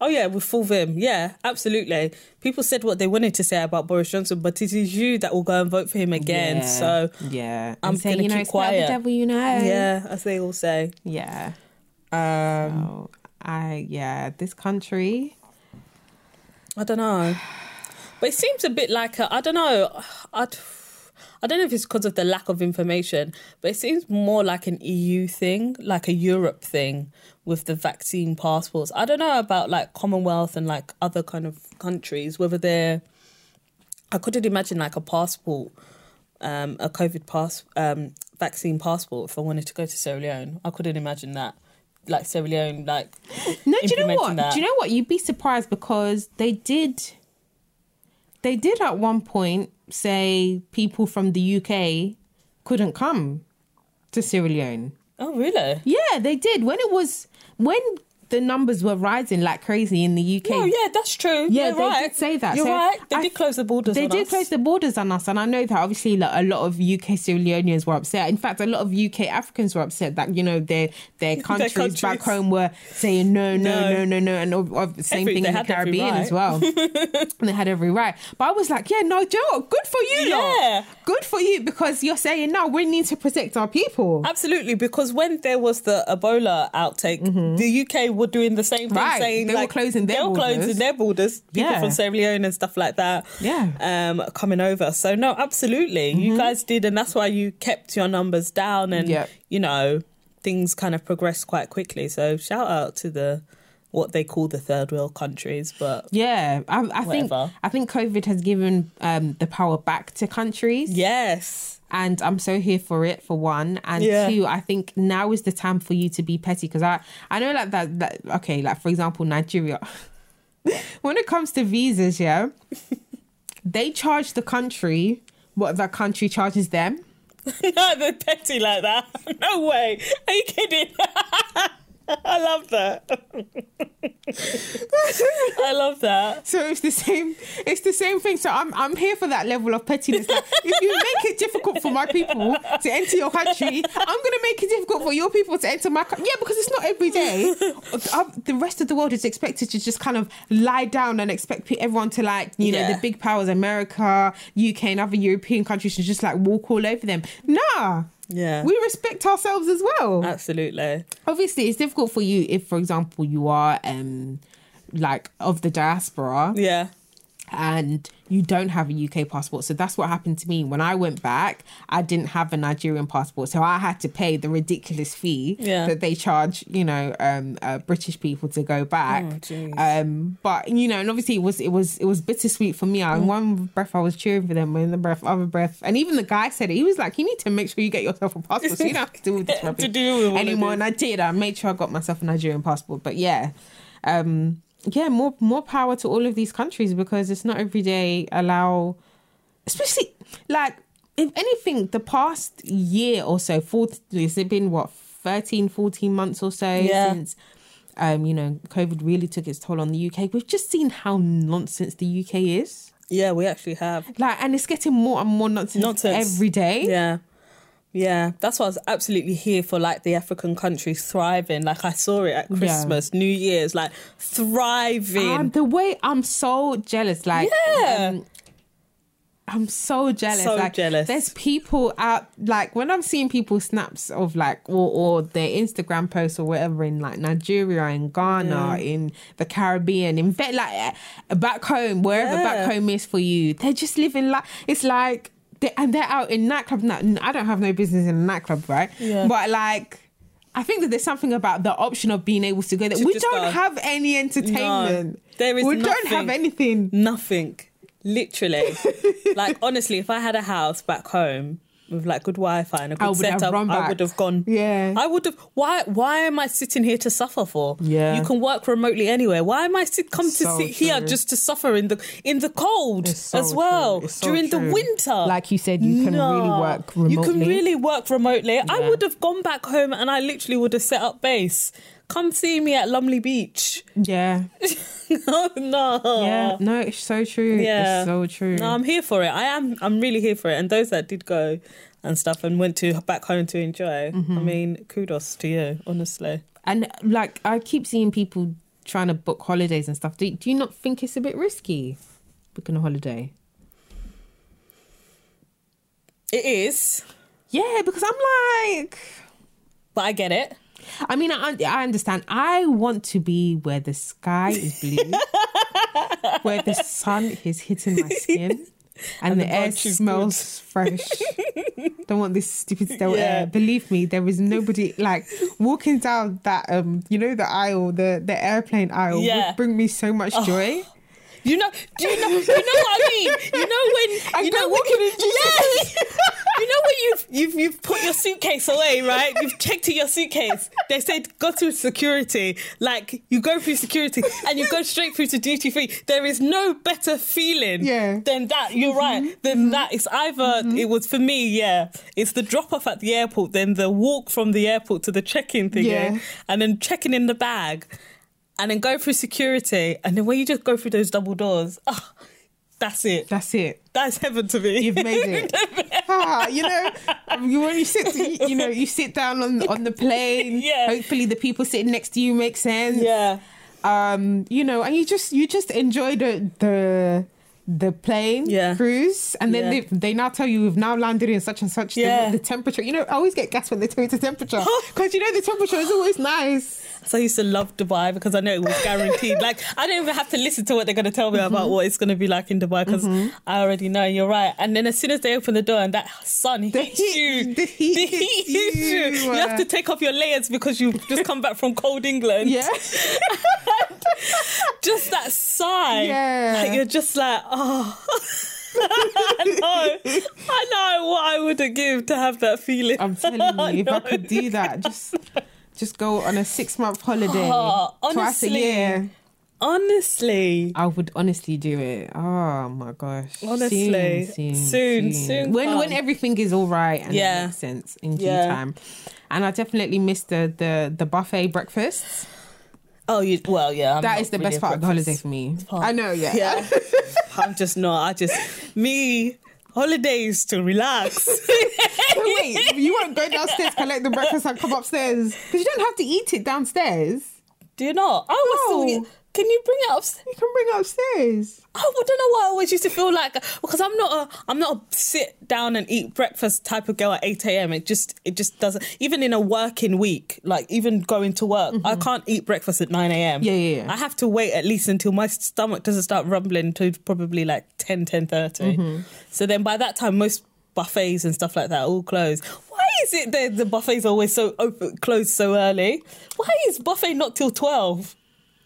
Oh yeah, with full vim. Yeah, absolutely. People said what they wanted to say about Boris Johnson, but it is you that will go and vote for him again. Yeah. So yeah, I'm and say, gonna you know, keep quiet. the devil, you know. yeah, as they all say. yeah. Um, Oh, I yeah, this country. I don't know, but it seems a bit like a, I don't know. I I don't know if it's because of the lack of information, but it seems more like an EU thing, like a Europe thing with the vaccine passports. I don't know about like Commonwealth and like other kind of countries whether they're. I couldn't imagine like a passport, um, a COVID pass, um, vaccine passport. If I wanted to go to Sierra Leone, I couldn't imagine that. Like Sierra Leone, like No, do you know what? that. Do you know what? You'd be surprised because they did. They did at one point say people from the UK couldn't come to Sierra Leone. oh really? Yeah, they did when it was when the numbers were rising like crazy in the UK. Oh yeah, that's true. Yeah, You're they right. did say that. You're So right. They I- did close the borders. They did us. close the borders on us, and I know that obviously like, a lot of UK Sierra Leoneans were upset. In fact, a lot of UK Africans were upset that you know their their *laughs* countries, countries. back home were saying no, no, No. no, no, no, and of, of, same Every- thing in the Caribbean right. as well. and *laughs* *laughs* they had every right. But I was like, yeah, no, do you know what? Good for you, lot. Yeah. Good for you because you're saying no, we need to protect our people. Absolutely, because when there was the Ebola outtake, mm-hmm. the UK were doing the same thing, Mm-hmm. Right. saying They were like closing their they were borders. closing their borders. People Yeah. from Sierra Leone and stuff like that, Yeah. um, coming over. So no, absolutely, you guys did, and that's why you kept your numbers down, and Mm-hmm. Yep. you know things kind of progressed quite quickly. So shout out to the what they call the third world countries, but Yeah, I, I think I think COVID has given um, the power back to countries. yes, and I'm so here for it for one, and Yeah. two, I think now is the time for you to be petty because I I know like that that okay, like for example Nigeria, *laughs* when it comes to visas, yeah, *laughs* they charge the country what that country charges them. *laughs* no, they're petty like that. No way. Are you kidding? *laughs* I love that. *laughs* I love that. So it's the same. It's the same thing. So I'm I'm here for that level of pettiness. Like, if you make it difficult for my people to enter your country, I'm gonna make it difficult for your people to enter my country. Yeah, because it's not every day. Uh, *laughs* the rest of the world is expected to just kind of lie down and expect everyone to like you know Yeah. the big powers, America, UK, and other European countries to just like walk all over them. Nah. Yeah. We respect ourselves as well Absolutely. obviously it's difficult for you if for example you are um like of the diaspora Yeah. And you don't have a UK passport. So that's what happened to me. When I went back, I didn't have a Nigerian passport. So I had to pay the ridiculous fee Yeah. that they charge, you know, um, uh, British people to go back. Oh, um, but you know, and obviously it was it was it was bittersweet for me. In one breath I was cheering for them, in the breath, other breath, and even the guy said it. He was like, "You need to make sure you get yourself a passport, so you don't have to deal with this *laughs* To rubbish deal with all anymore." And I did. I made sure I got myself a Nigerian passport. But yeah, um, yeah, more more power to all of these countries because it's not every day allow, especially like if anything, the past year or so, four, has it been what 13, 14 months or so Yeah. since. Um, you know, COVID really took its toll on the UK. We've just seen how nonsense the UK is. Yeah, we actually have. Like, and it's getting more and more nonsense, Nonsense. every day. Yeah. Yeah, that's why I was absolutely here for like the African countries thriving. Like I saw it at Christmas, New Year's, like thriving. Um, the way I'm so jealous, like Yeah. um, I'm so jealous. So like, jealous. There's people out like when I'm seeing people snaps of like or, or their Instagram posts or whatever in like Nigeria, in Ghana, in the Caribbean, in like back home, wherever Yeah. back home is for you. They're just living like it's like they, and they're out in nightclub. Now, I don't have no business in a nightclub, right? Yeah. But like. I think that there's something about the option of being able to go there. To we don't go. have any entertainment. there is We don't have anything. Nothing. Literally. *laughs* like honestly, if I had a house back home with like good Wi-Fi and a good have setup, I would have gone. Yeah. I would have. Why? Why am I sitting here to suffer for? Yeah. You can work remotely anywhere. Why am I sit, come to sit here just to suffer in the in the cold so as well so during the winter? Like you said, you can really Nah. work You can remotely. really work remotely. I would have gone back home and I literally would have set up base. Come see me at Lumley Beach. Yeah. *laughs* oh no. Yeah. No, it's so true. Yeah. It's so true. No, I'm here for it. I am. I'm really here for it. And those that did go and stuff and went to back home to enjoy. Mm-hmm. I mean, kudos to you, honestly. and like I keep seeing people trying to book holidays and stuff, do, do you not think it's a bit risky booking a holiday? It is, Yeah, because I'm like, but I get it. I mean, I, I understand. I want to be where the sky is blue, *laughs* where the sun is hitting my skin, *laughs* and, And the, the air smells fresh. *laughs* Don't want this stupid stale Yeah. air. Believe me, there is nobody like walking down that um, you know, the aisle, the the airplane aisle Yeah. Oh. would bring me so much joy. You know, do you know, you know what I mean? You know when, *laughs* I you know walking in Jesus. yes, you know when you've you've you've put your suitcase away, right? You've checked in your suitcase. They said go through security. Like you go through security and you go straight through to duty free. There is no better feeling Yeah. than that. You're Mm-hmm. right. Than that. It's either it was for me, yeah. It's the drop off at the airport, then the walk from the airport to the check in thing, yeah, and then checking in the bag and then go through security, and then when you just go through those double doors, oh, *laughs* that's it. That's it. That's heaven to me. You've made *laughs* it. ah, you know, you when you sit, you know, you sit down on on the plane. *laughs* Yeah. Hopefully, the people sitting next to you make sense. yeah, Um, you know, and you just you just enjoy the the the plane Yeah. cruise, and then Yeah. they they now tell you we've now landed in such and such. the- Yeah. The, temperature. You know, I always get gas when they tell you the temperature because you know the temperature is always nice. So I used to love Dubai because I know it was guaranteed. like I don't even have to listen to what they're going to tell me Mm-hmm. about what it's going to be like in Dubai because I already know. You're right. And then as soon as they open the door and that sun hits heat- you, the heat hits hits you. you. You have to take off your layers because you've just come back from cold England. Yeah. *laughs* just that sigh. Yeah. Like you're just like, oh. *laughs* I know. I know what I wouldn't give to have that feeling. I'm telling you, if I could do that, just *laughs* just go on a six month holiday Oh, *laughs* twice a honestly. year. Honestly. I would honestly do it. Oh my gosh! Honestly. Soon, soon When come. when everything is all right and Yeah. makes sense in due Yeah. time. And I definitely miss the the the buffet breakfasts. Oh, you, well, yeah. I'm That is the really best part of the holiday for me. part. I know, yeah. Yeah. *laughs* I'm just not. I just, me, holidays to relax. *laughs* Wait, you won't go downstairs, collect the breakfast, and come upstairs because you don't have to eat it downstairs. Do you not? I was No. still, can you bring it upstairs? You can bring it upstairs. Oh, I don't know why I always used to feel like because I'm not a I'm not a sit down and eat breakfast type of girl at eight a.m. It just it just doesn't even in a working week like even going to work I can't eat breakfast at nine a.m. Mm-hmm. Yeah, yeah, yeah. I have to wait at least until my stomach doesn't start rumbling to probably like 10, 10.30. Mm-hmm. So then by that time most buffets and stuff like that are all closed. Why is it that the buffets are always so open closed so early? Why is buffet not till twelve?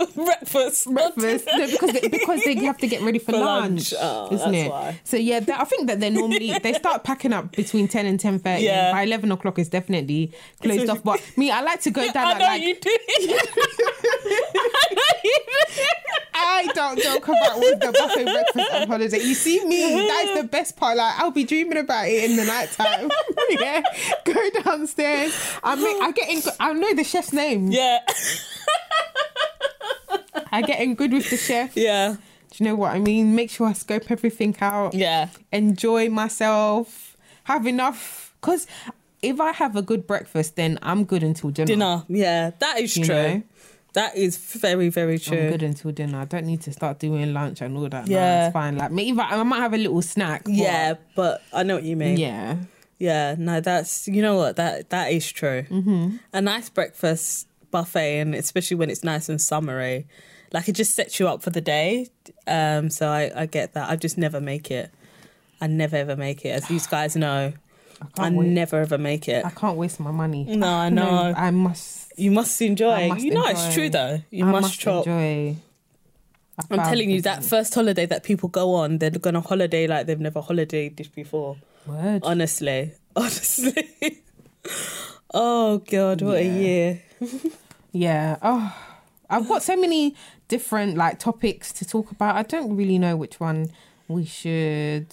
*laughs* breakfast, breakfast no, because they, because they have to get ready for, *laughs* For lunch, lunch. Oh, isn't it? why. So yeah, that, I think that they're normally *laughs* they start packing up between ten and ten thirty. Yeah. By eleven o'clock, it's definitely closed off. But me, I like to go down. I know like, you do. I know you do. I don't joke about with the buffet breakfast on holiday. You see me, that's the best part. Like I'll be dreaming about it in the night time. *laughs* yeah, go downstairs. I make. I get in. I know the chef's name. Yeah, I get in good with the chef. yeah, Do you know what I mean? Make sure I scope everything out. yeah. enjoy myself, have enough. Because if I have a good breakfast, then I'm good until dinner. Dinner. Yeah, that is You true. know? That is very, very I'm true. good until dinner. I don't need to start doing lunch and all that. Yeah, Yeah. it's fine. Like maybe I, might have a little snack. but- Yeah, but I know what you mean. yeah, Yeah, no, that's you know what that that is true. Mm-hmm. A nice breakfast buffet, and especially when it's nice and summery, like it just sets you up for the day. Um, so I, I get that. I just never make it. I never ever make it, as these guys know. I I never ever make it. I can't waste my money. No, I *laughs* know. I must. You must enjoy. Must you know enjoy. it's true though. You I must, must try. enjoy. I'm telling you, that first holiday that people go on, they're gonna holiday like they've never holidayed before. Word. Honestly, *laughs* honestly. oh God, what a year! *laughs* Yeah. Oh, I've got so many different like topics to talk about. I don't really know which one we should.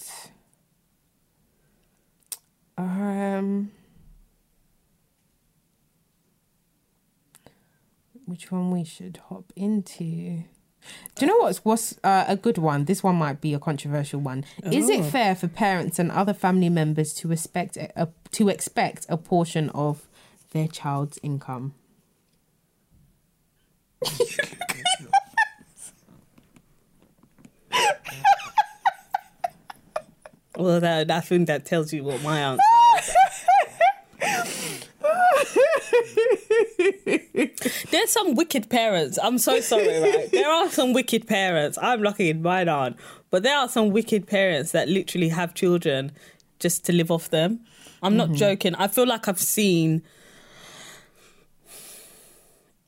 Um. which one we should hop into. Do you know what's what's uh, a good one? This one might be a controversial one. Oh. Is it oh. fair for parents and other family members to respect a, to expect a portion of their child's income? *laughs* well, that, I think that tells you what my answer is. *laughs* *laughs* There's some wicked parents. I'm so sorry, right? There are some wicked parents. I'm lucky in mine aren't. But there are some wicked parents that literally have children just to live off them. I'm not joking. I feel like I've seen.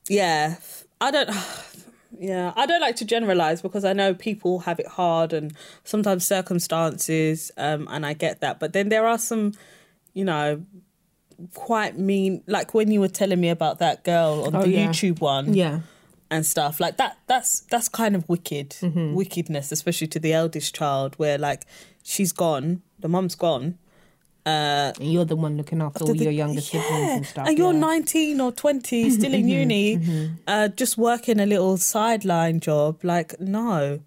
Yeah. I don't. *sighs* Yeah, I don't like to generalize because I know people have it hard and sometimes circumstances, um, and I get that. But then there are some, you know, quite mean. Like when you were telling me about that girl on Oh, the yeah. YouTube one, Yeah. and stuff like that. That's that's kind of wicked, Mm-hmm. wickedness, especially to the eldest child, where like she's gone, the mum's gone, uh, And you're the one looking after all the- your younger siblings yeah, and stuff. And you're yeah. 19 or 20, *laughs* still in uni, uh, just working a little sideline job. Like, no.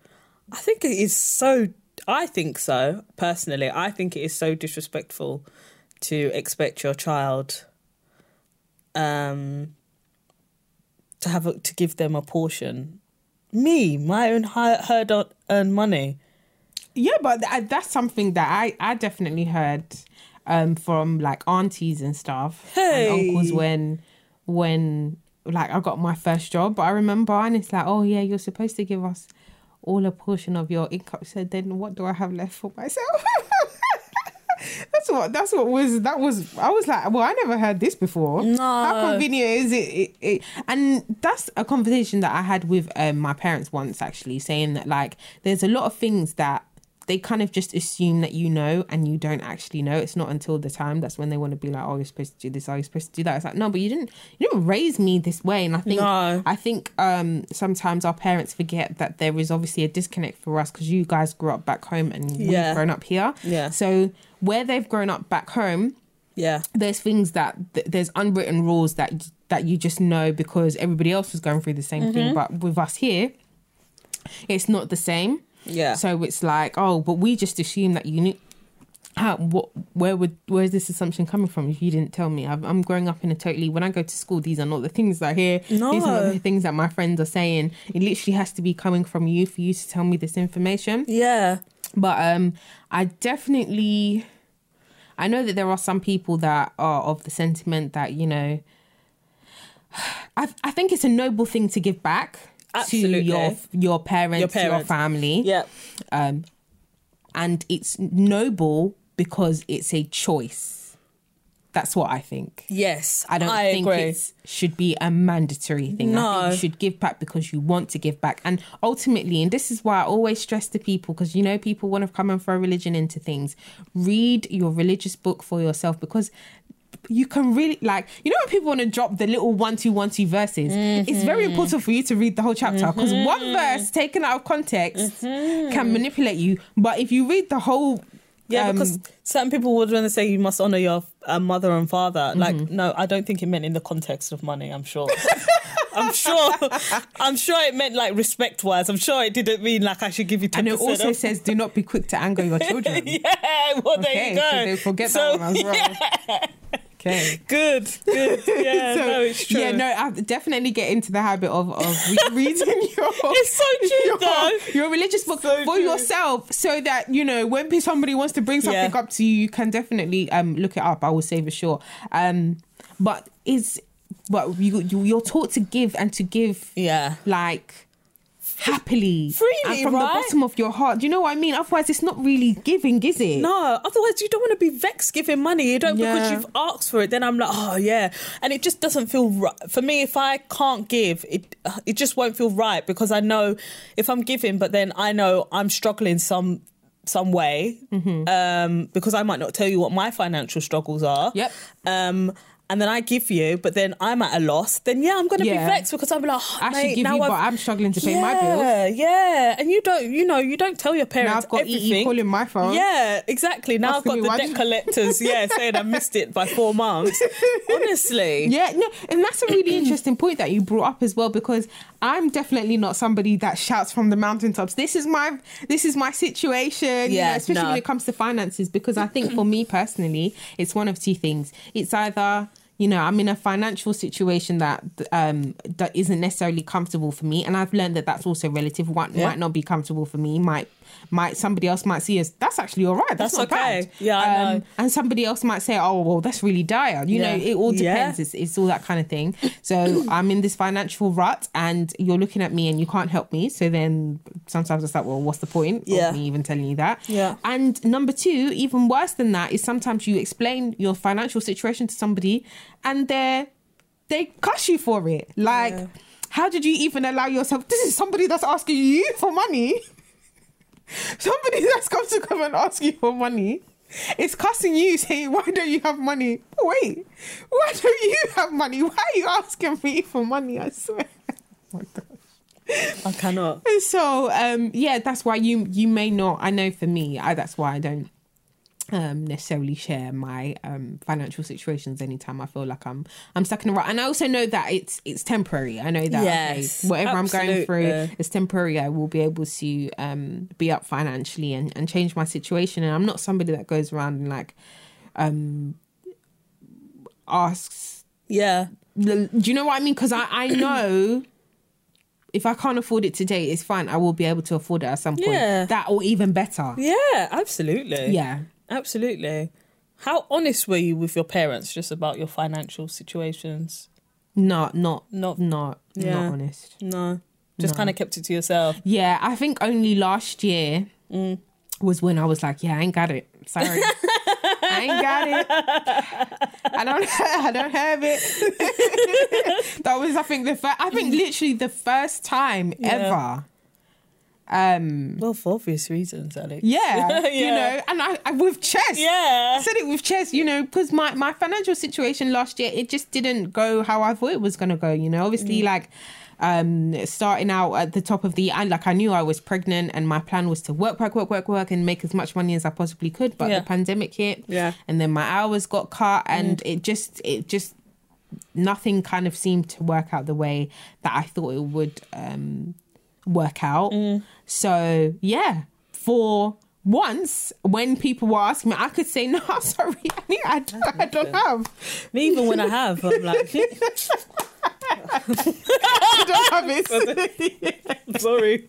I think it is so, I think so, personally. I think it is so disrespectful to expect your child um, to have a, to give them a portion. Me, my own hard earned money. Yeah, but that's something that I, I definitely heard um, from like aunties and stuff Hey. and uncles when when like I got my first job. But I remember and it's like, oh yeah, you're supposed to give us all a portion of your income. So then, what do I have left for myself? *laughs* that's what that's what was that was. I was like, well, I never heard this before. No. How convenient is it, it, it? And that's a conversation that I had with um, my parents once, actually, saying that like there's a lot of things that they kind of just assume that you know and you don't actually know. It's not until the time that's when they want to be like, oh, you're supposed to do this, oh, you're supposed to do that. It's like, no, but you didn't, you didn't raise me this way. And I think, No. I think um, sometimes our parents forget that there is obviously a disconnect for us because you guys grew up back home and Yeah. we've grown up here. Yeah. So where they've grown up back home, Yeah. there's things that th- there's unwritten rules that that you just know because everybody else was going through the same Mm-hmm. thing but with us here it's not the same Yeah. so it's like oh but we just assume that you knew how what where would where's this assumption coming from if you didn't tell me I've, i'm growing up in a totally when i go to school these are not the things that i hear No. these are not the things that my friends are saying it literally has to be coming from you for you to tell me this information Yeah. but um i definitely i know that there are some people that are of the sentiment that you know i, I think it's a noble thing to give back Absolutely. to your your parents, Your to your family Yeah. um and it's noble because it's a choice that's what i think Yes. I don't think it should be a mandatory thing. I think No. you should give back because you want to give back. And ultimately, and this is why I always stress to people, because you know people want to come and throw religion into things. Read your religious book for yourself because you can really like you know when people want to drop the little one two one two verses it's very Mm-hmm. important for you to read the whole chapter because one verse taken out of context Mm-hmm. can manipulate you but if you read the whole Yeah, um, because certain people would want to say you must honor your uh, mother and father. Like, Mm-hmm. no, I don't think it meant in the context of money. I'm sure. *laughs* I'm sure. I'm sure it meant like respect wise. I'm sure it didn't mean like I should give you. 10% and it also of- says do not be quick to anger your *laughs* children yeah. Well, there you go. so they forget So, that one as well *laughs* yeah, okay *laughs* good. Good. Yeah. *laughs* So, no, it's true. Yeah, no, I definitely get into the habit of, of re- *laughs* reading your It's so true, your, though. your religious book So for true. yourself, so that you know when somebody wants to bring something Yeah. up to you, you can definitely um look it up. I will say for sure. Um, but is but you, you you're taught to give and to give Yeah. like happily Freely, and from the bottom of your heart. Do you know what I mean? Otherwise, it's not really giving, is it? No, otherwise you don't want to be vexed giving money. You don't because you've asked for it. Then I'm like, oh yeah, and it just doesn't feel right for me. If I can't give, it it just won't feel right because I know if I'm giving, but then I know I'm struggling some some way Mm-hmm. um, because I might not tell you what my financial struggles are. Yep. Um, and then I give you, but then I'm at a loss. Then yeah, I'm going to Yeah. be vexed because I'm like, oh, I should give now you, I've- but I'm struggling to pay my bills. yeah, yeah, and you don't, you know, you don't tell your parents Now I've got everything. EE calling my phone. Yeah, exactly. Now I've got the debt collectors, yeah, *laughs* saying I missed it by four months. Honestly, Yeah, no, and that's a really interesting point that you brought up as well because I'm definitely not somebody that shouts from the mountaintops. This is my this is my situation. you Yeah, know, especially no. when it comes to finances, because I think for me personally, it's one of two things. It's either you know, I'm in a financial situation that um that isn't necessarily comfortable for me, and I've learned that that's also relative. What Yeah. might not be comfortable for me might might somebody else might see as that's actually all right. That's, That's not okay. bad. Yeah, um, know. And somebody else might say, oh well, that's really dire. You know, it all Yeah. depends. It's, it's all that kind of thing. So *coughs* I'm in this financial rut, and you're looking at me, and you can't help me. So then sometimes it's like, well, what's the point Yeah. of me even telling you that? Yeah. And number two, even worse than that, is sometimes you explain your financial situation to somebody and they they cuss you for it. Like, Yeah. how did you even allow yourself? This is somebody that's asking you for money. *laughs* somebody that's come to come and ask you for money. It's cussing you, saying, "Why don't you have money?" Wait, why don't you have money? Why are you asking me for money? I swear. *laughs* Oh. I cannot. And so um yeah that's why you you may not i know for me I, that's why i don't um necessarily share my um financial situations anytime i feel like i'm i'm stuck in a rut and i also know that it's it's temporary i know that Yes, okay, whatever i'm going through absolutely. is temporary i will be able to um be up financially and, and change my situation and i'm not somebody that goes around and like um asks Yeah. do you know what I mean? Because I, I *clears throat* know if I can't afford it today, it's fine. I will be able to afford it at some point. Yeah. That or even better. Yeah, absolutely. Yeah. Absolutely. How honest were you with your parents just about your financial situations? Not, not, Not- not, Yeah. not honest. No. Just No. kind of kept it to yourself. Yeah, I think only last year Mm. was when I was like, yeah, I ain't got it. Sorry. I ain't got it. I don't *laughs* I don't have it. *laughs* that was I think the first I think literally the first time Yeah. ever. Um Well, for obvious reasons, Alex. yeah, *laughs* you know, and I, I with chess. Yeah. I said it with chess, you know, because my, my financial situation last year, it just didn't go how I thought it was going to go, you know. Obviously, Mm. like, um starting out at the top of the and like I knew I was pregnant and my plan was to work work work work work and make as much money as I possibly could but Yeah. the pandemic hit Yeah. Mm. and then my hours got cut and it just it just nothing kind of seemed to work out the way that I thought it would um work out Mm. so yeah for once when people were asking me I could say *laughs* no I'm sorry *laughs* I mean I, I don't have Me, even when I have, I'm like, *laughs* I don't have it sorry.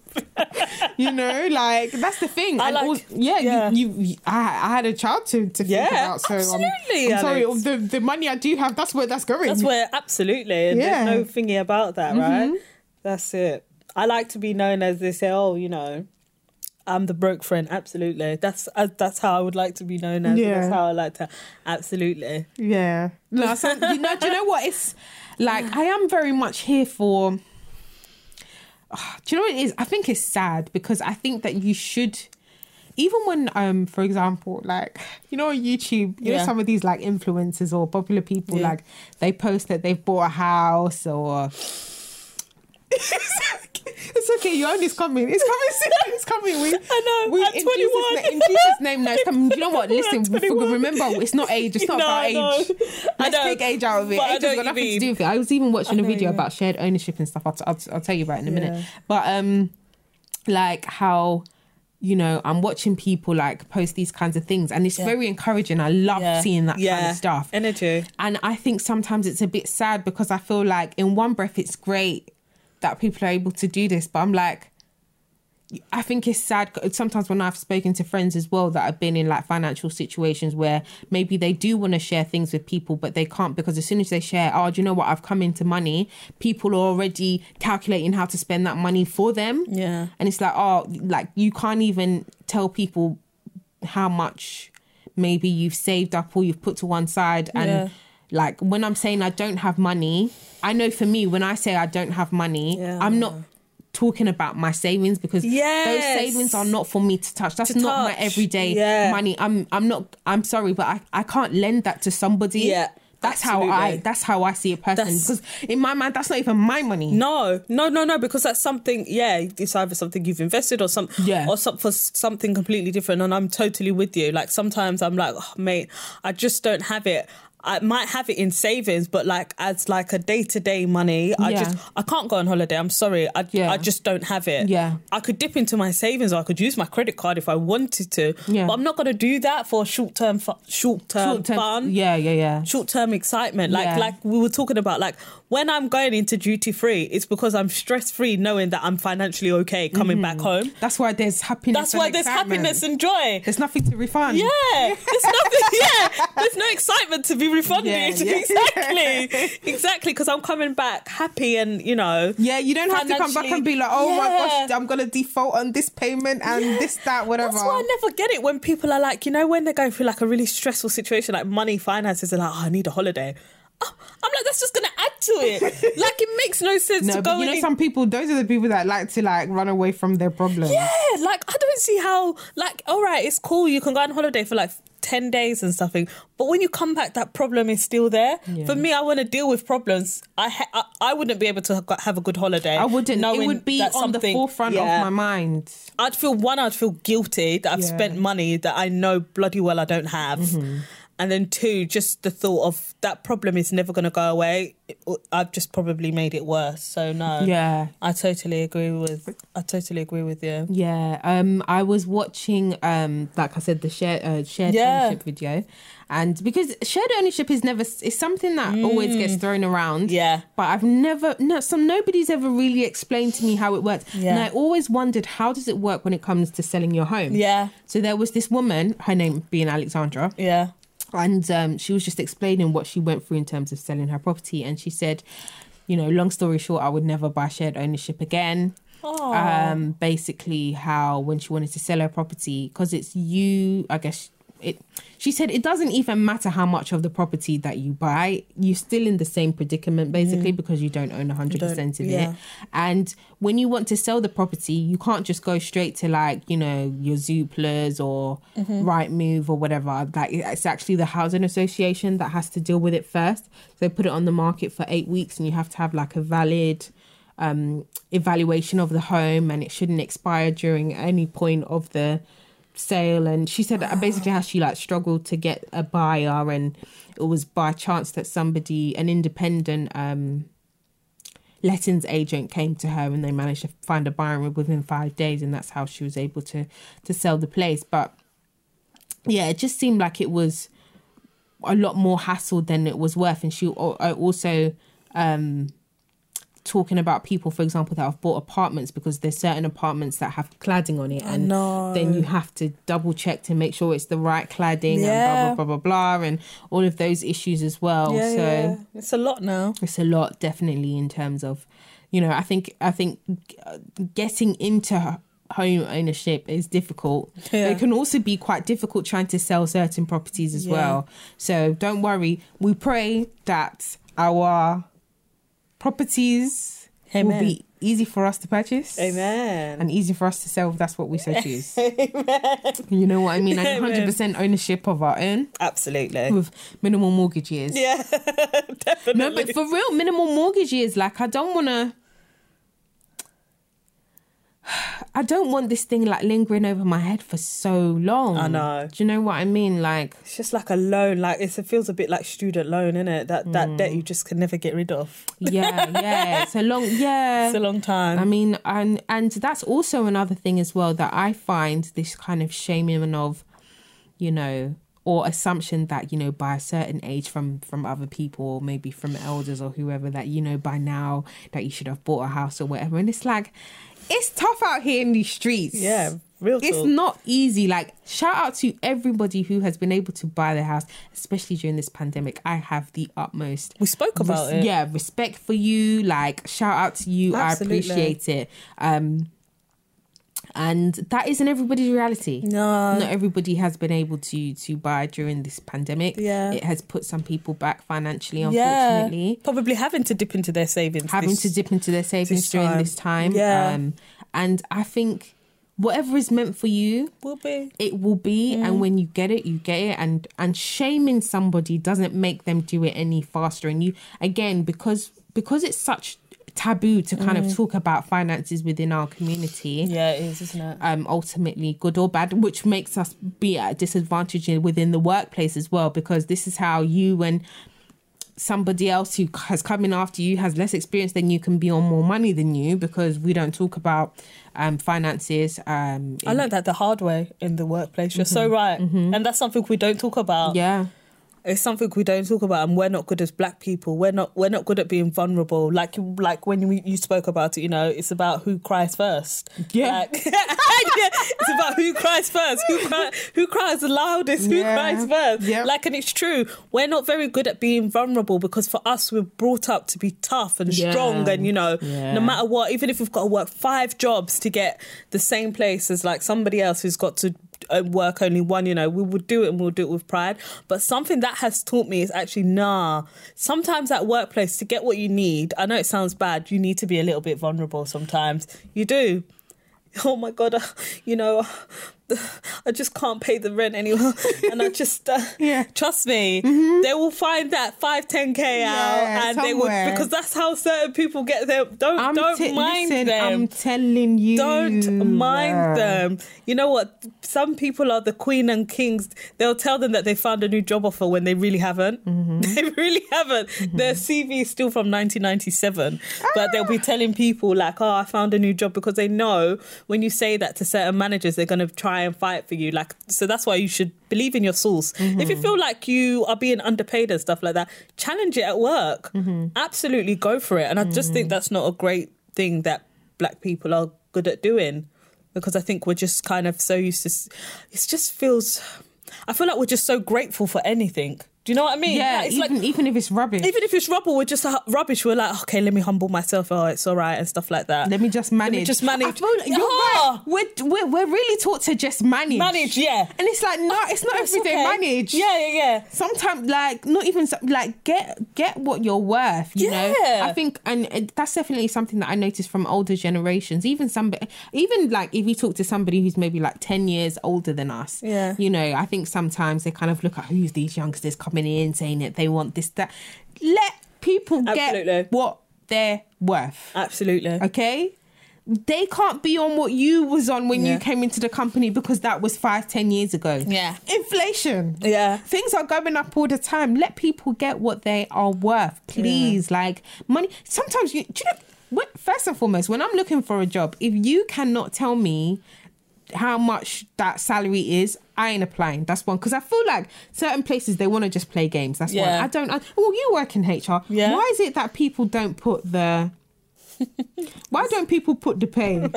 you know like that's the thing I and like- also- yeah, yeah. You, you I, I had a child to, to Yeah, think about so I'm- absolutely, I'm, sorry the, the money I do have that's where that's going That's where, absolutely. And Yeah. There's no thingy about that, right? That's it. I like to be known as they say, oh, you know, I'm the broke friend. Absolutely. That's uh, that's how I would like to be known as. Yeah. That's how I like to. Absolutely. Yeah. No, so, you know, do you know what? It's like I am very much here for. Ah, do you know what it is? I think it's sad because I think that you should, even when, um, for example, like you know, on YouTube, you know, some of these like influencers or popular people, Yeah. like they post that they've bought a house or. *laughs* It's okay. Your own is coming. It's coming soon. It's coming. We, I know, We, at in, 21. Jesus, in Jesus' name, no, it's coming. You know what? *laughs* Listen, remember, it's not age. It's *laughs* not No, about age. I Let's know, take age out of it. I Age know has got nothing to mean. do with it. I was even watching I a know video you about shared ownership and stuff. I'll, I'll, I'll tell you about it in a minute. But um, like how you know I'm watching people like post these kinds of things, and it's Yeah. very encouraging. I love Yeah. seeing that yeah. kind of stuff. Energy. And I think sometimes it's a bit sad because I feel like in one breath it's great that people are able to do this, but I'm like, I think it's sad sometimes when I've spoken to friends as well that have been in like financial situations where maybe they do want to share things with people, but they can't because as soon as they share, oh, do you know what? I've come into money. People are already calculating how to spend that money for them. Yeah. And it's like, oh, like you can't even tell people how much maybe you've saved up or you've put to one side. And Yeah. Like when I'm saying I don't have money, I know for me, when I say I don't have money, Yeah. I'm not talking about my savings because Yes. those savings are not for me to touch. That's To not my everyday Yeah. money. I'm I'm not I'm sorry, but I, I can't lend that to somebody. Yeah, That's how I that's how I see a person. That's- because in my mind that's not even my money. No, no, no, no, because that's something. Yeah, it's either something you've invested or some, Yeah. or some, for something completely different. And I'm totally with you. Like sometimes I'm like, oh, mate, I just don't have it. I might have it in savings, but like as like a day to day money, I Yeah. just I can't go on holiday. I'm sorry, I Yeah. I just don't have it. Yeah. I could dip into my savings, or I could use my credit card if I wanted to. Yeah. but I'm not going to do that for short term fu- short term fun. Yeah, yeah, yeah. Short term excitement, like Yeah. like we were talking about, like when I'm going into duty free, it's because I'm stress free, knowing that I'm financially okay coming back mm-hmm. home. That's why there's happiness. That's and why there's excitement. happiness and joy. There's nothing to refund. Yeah, there's *laughs* nothing. Yeah, there's no excitement to be refunded. Yeah, *laughs* yeah. Exactly, *laughs* exactly. Because I'm coming back happy and you know. Yeah, you don't have to come back and be like, oh my gosh, I'm gonna default on this payment and this, that, whatever. That's why I never get it when people are like, you know, when they're going through like a really stressful situation, like money, finances, and are like, oh, I need a holiday. Oh, I'm like, that's just gonna add to it. *laughs* like, it makes no sense no, to go you know, in- some people, those are the people that like to like run away from their problems. Yeah, like I don't see how. Like, all right, it's cool. You can go on holiday for like ten days and stuff. But when you come back, that problem is still there. Yeah. For me, I want to deal with problems. I, ha- I I wouldn't be able to have a good holiday. I wouldn't. It would be on the forefront Yeah. of my mind. I'd feel one. I'd feel guilty that I've Yeah. spent money that I know bloody well I don't have. Mm-hmm. And then two, just the thought of that problem is never going to go away. I've just probably made it worse. So no, Yeah. I totally agree with. I totally agree with you. Yeah, um, I was watching, um, like I said, the share, uh, shared Yeah. ownership video, and because shared ownership is never, it's something that always gets thrown around. Mm. Yeah. but I've never, no, some nobody's ever really explained to me how it works, Yeah. and I always wondered how does it work when it comes to selling your home. Yeah, So there was this woman, her name being Alexandra, yeah. And um, she was just explaining what she went through in terms of selling her property, and she said, you know, long story short, I would never buy shared ownership again. Um basically how when she wanted to sell her property because it's you i guess it she said it doesn't even matter how much of the property that you buy you're still in the same predicament basically because you don't own 100% of Mm. yeah. it and when you want to sell the property you can't just go straight to like you know your zooplas or Mm-hmm. Rightmove or whatever like it's actually the housing association that has to deal with it first so they put it on the market for eight weeks and you have to have like a valid um, evaluation of the home and it shouldn't expire during any point of the sale and she said basically how she like struggled to get a buyer and it was by chance that somebody an independent um lettings agent came to her and they managed to find a buyer within five days and that's how she was able to to sell the place. But yeah it just seemed like it was a lot more hassle than it was worth and she also um talking about people for example that have bought apartments because there's certain apartments that have cladding on it and then you have to double check to make sure it's the right cladding Yeah. and blah blah blah blah blah and all of those issues as well yeah, so yeah. it's a lot now. it's a lot definitely in terms of you know i think i think getting into home ownership is difficult Yeah. it can also be quite difficult trying to sell certain properties as Yeah. well so don't worry we pray that our properties will be easy for us to purchase Amen. and easy for us to sell if that's what we so choose *laughs* you know what i mean and Amen. 100% ownership of our own Absolutely. with minimal mortgage years Yeah, definitely. *laughs* no, but for real, minimal mortgage years. Like, I don't want to. I don't want this thing like lingering over my head for so long. I know. Do you know what I mean? Like, it's just like a loan. Like it's, it feels a bit like student loan, isn't it? That that debt mm. you just can never get rid of. yeah, yeah. It's a long, *laughs* yeah. It's a long time. I mean, and and that's also another thing as well that I find this kind of shaming of, you know, or assumption that you know by a certain age from from other people, or maybe from elders or whoever, that you know by now that you should have bought a house or whatever. And it's like, it's tough out here in these streets. yeah, real It's talk. not easy. Like, shout out to everybody who has been able to buy their house, especially during this pandemic. I have the utmost we spoke about res- it. yeah respect for you like shout out to you Absolutely. i appreciate it um and that isn't everybody's reality No. not everybody has been able to to buy during this pandemic Yeah. it has put some people back financially yeah, unfortunately probably having to dip into their savings. having this- to dip into their savings this during this time Yeah. um and i think whatever is meant for you will be. it will be Mm. and when you get it you get it and and shaming somebody doesn't make them do it any faster and you again because because it's such taboo to kind of talk about finances within our community Yeah, it is, isn't it? um, ultimately good or bad, which makes us be at a disadvantage in- within the workplace as well, because this is how you and somebody else who has come in after you has less experience than you can be on more money than you because we don't talk about um, finances. Um, I learned that the hard way in the workplace. You're so right. And that's something we don't talk about. yeah. It's something we don't talk about, and we're not good as black people. We're not. We're not good at being vulnerable. Like, like when we, you spoke about it, you know, it's about who cries first. Yeah. Like- *laughs* it's about who cries first. Who cry, Who cries the loudest? Who Yeah. cries first? Yep. Like, and it's true. We're not very good at being vulnerable because for us, we're brought up to be tough and Yeah. strong, and you know, Yeah. no matter what, even if we've got to work five jobs to get the same place as like somebody else who's got to work only one, you know, we will do it and we'll do it with pride. But something that has taught me is actually, nah, sometimes at workplace to get what you need, I know it sounds bad, you need to be a little bit vulnerable sometimes. You do. *laughs* Oh my God, uh, *laughs* you know, *laughs* I just can't pay the rent anymore. *laughs* and I just, uh, Yeah. trust me, they will find that 5, 10K out Yeah, and they will, because that's how certain people get their, don't, I'm don't t- mind listen, them I'm telling you. don't mind uh, them. You know what? Some people are the queen and kings. They'll tell them that they found a new job offer when they really haven't. Mm-hmm. *laughs* They really haven't. Their CV is still from 1997, but they'll be telling people like, "Oh, I found a new job," because they know when you say that to certain managers, they're going to try and fight for you. Like, so that's why you should believe in your source. If you mm-hmm. feel like you are being underpaid and stuff like that, challenge it at work. Mm-hmm. Absolutely go for it. And I just think mm-hmm. that's not a great thing that black people are good at doing because I think we're just kind of so used to. It just feels. I feel like we're just so grateful for anything. Do you know what I mean? Yeah, Like, it's even, like even if it's rubbish. even if it's rubble, we're just uh, rubbish. We're like, okay, let me humble myself. Oh, it's all right and stuff like that. let me just manage. just manage. Feel you're Yeah. right. We're, we're, we're really taught to just manage. Manage, yeah. And it's like, no, it's not everything okay. manage. Yeah, yeah, yeah. sometimes like not even like get get what you're worth you know Yeah. i think and and that's definitely something that i noticed from older generations even somebody even like if you talk to somebody who's maybe like 10 years older than us Yeah. you know i think sometimes they kind of look at who's these youngsters coming in saying that they want this that let people Absolutely. get what they're worth Absolutely. okay they can't be on what you was on when Yeah. you came into the company because that was five ten years ago Yeah. inflation Yeah. things are going up all the time let people get what they are worth please like money sometimes you, do you know what, first and foremost when i'm looking for a job if you cannot tell me how much that salary is I ain't applying. That's one because I feel like certain places they want to just play games. That's one. I don't. I, well, you work in HR. Yeah. Why is it that people don't put the *laughs* why don't people put the pay? *laughs*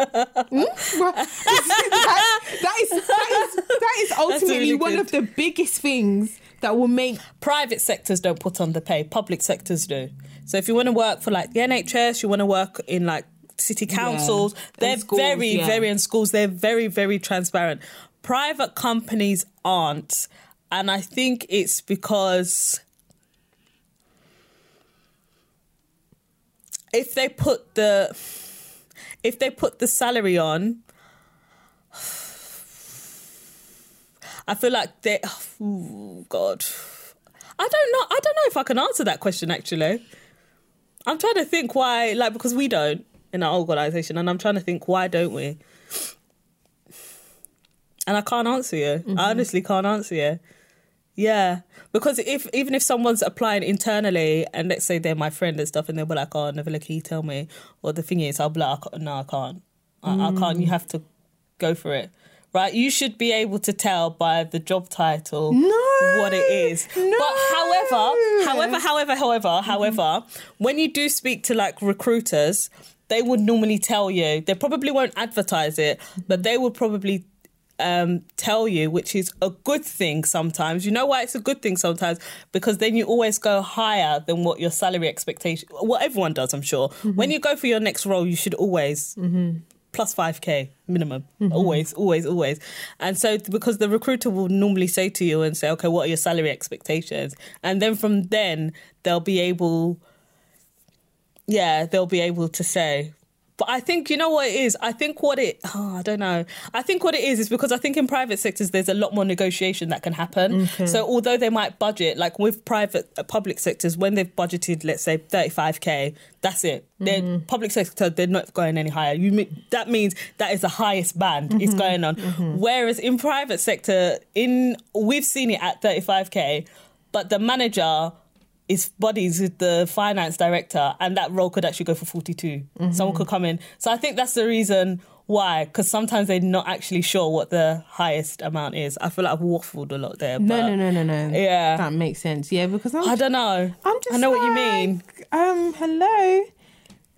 Hmm? That, *laughs* that is that is that is ultimately really one good. of the biggest things that will make private sectors don't put on the pay public sectors do so if you want to work for like the nhs you want to work in like city councils And they're schools, very yeah. very in schools they're very very transparent private companies aren't and i think it's because if they put the if they put the salary on I feel like they. Oh, God, I don't know. I don't know if I can answer that question. Actually, I'm trying to think why. Like because we don't in our organisation, and I'm trying to think why don't we? And I can't answer you. I mm-hmm. honestly can't answer you. Yeah, because if even if someone's applying internally, and let's say they're my friend and stuff, and they'll be like, "Oh, never can you tell me?" Or the thing is, I'll be like, "No, I can't. I, I can't. You mm. have to go for it." Right, you should be able to tell by the job title No. what it is. No. But however, however, however, however, mm-hmm. however, when you do speak to like recruiters, they would normally tell you. They probably won't advertise it, but they would probably um, tell you, which is a good thing sometimes. You know why it's a good thing sometimes? Because then you always go higher than what your salary expectation. What everyone does, I'm sure. Mm-hmm. When you go for your next role, you should always mm-hmm. plus 5k minimum mm-hmm. always always always and so because the recruiter will normally say to you and say okay what are your salary expectations and then from then they'll be able yeah they'll be able to say But I think you know what it is. I think what it. Oh, *sighs* I don't know. I think what it is is because I think in private sectors there's a lot more negotiation that can happen. So although they might budget, like with private uh, public sectors, when they've budgeted, let's say 35k, that's it. They're mm-hmm. public sector. They're not going any higher. You mean, that means that is the highest band is mm-hmm. going on. Mm-hmm. Whereas in private sector, in we've seen it at 35k, but the manager is buddies with the finance director, and that role could actually go for 42. Someone could come in. So I think that's the reason why, because sometimes they're not actually sure what the highest amount is. I feel like I've waffled a lot there. No, but no, no, no, no. Yeah. that makes sense. Yeah, because I'm I don't know. I'm just I know what you mean. Um, hello.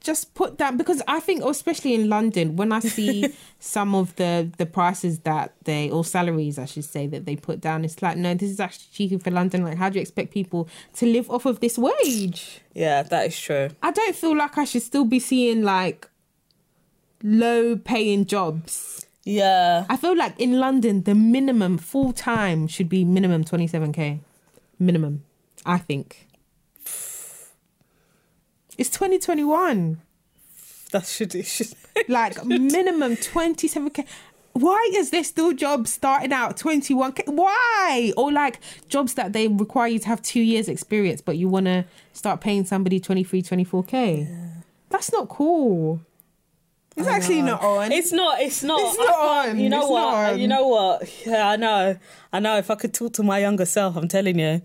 Just put that because I think, oh, especially in London, when I see *laughs* some of the the prices that they or salaries, I should say, that they put down, it's like, no, this is actually cheaper for London. Like, how do you expect people to live off of this wage? Yeah, that is true. I don't feel like I should still be seeing like low paying jobs. Yeah. I feel like in London, the minimum full time should be minimum 27k. Minimum, I think. It's 2021. That should, it should *laughs* Like minimum 27k. Why is there still jobs starting out 21k? Why? Or like jobs that they require you to have two years experience, but you want to start paying somebody 23, 24k. That's not cool. It's actually not on. It's not. It's not. It's not on. You know It's what? You know what? Yeah, I know. I know. If I could talk to my younger self, I'm telling you.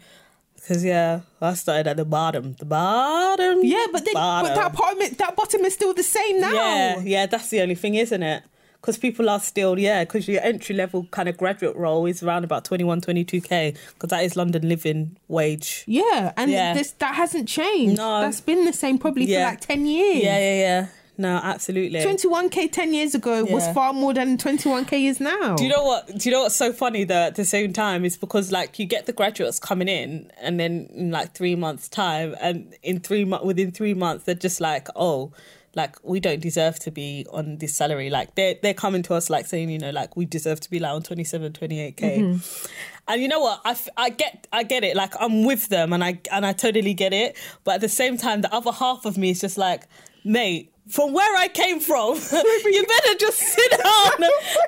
Because yeah, I started at the bottom. The bottom. yeah, but then, but bottom. that bottom, that bottom is still the same now. Yeah, yeah. That's the only thing, isn't it? Because people are still, yeah, because your entry level kind of graduate role is around about 21, 22k, because that is London living wage. Yeah, and Yeah. this that hasn't changed. No. That's been the same probably Yeah. for like 10 years. Yeah, yeah, yeah. No, absolutely. 21k 10 years ago was far more than 21k is now. Do you know what? Do you know what's so funny though? At the same time, is because like you get the graduates coming in, and then in like three months' time, and in three months, within three months, they're just like, oh, like we don't deserve to be on this salary. Like they're they're coming to us like saying, you know, like we deserve to be like on 27, 28 k. Mm-hmm. And you know what? I, I get I get it. Like I'm with them, and I and I totally get it. But at the same time, the other half of me is just like, mate. From where I came from, *laughs* *laughs* you better just sit *laughs* down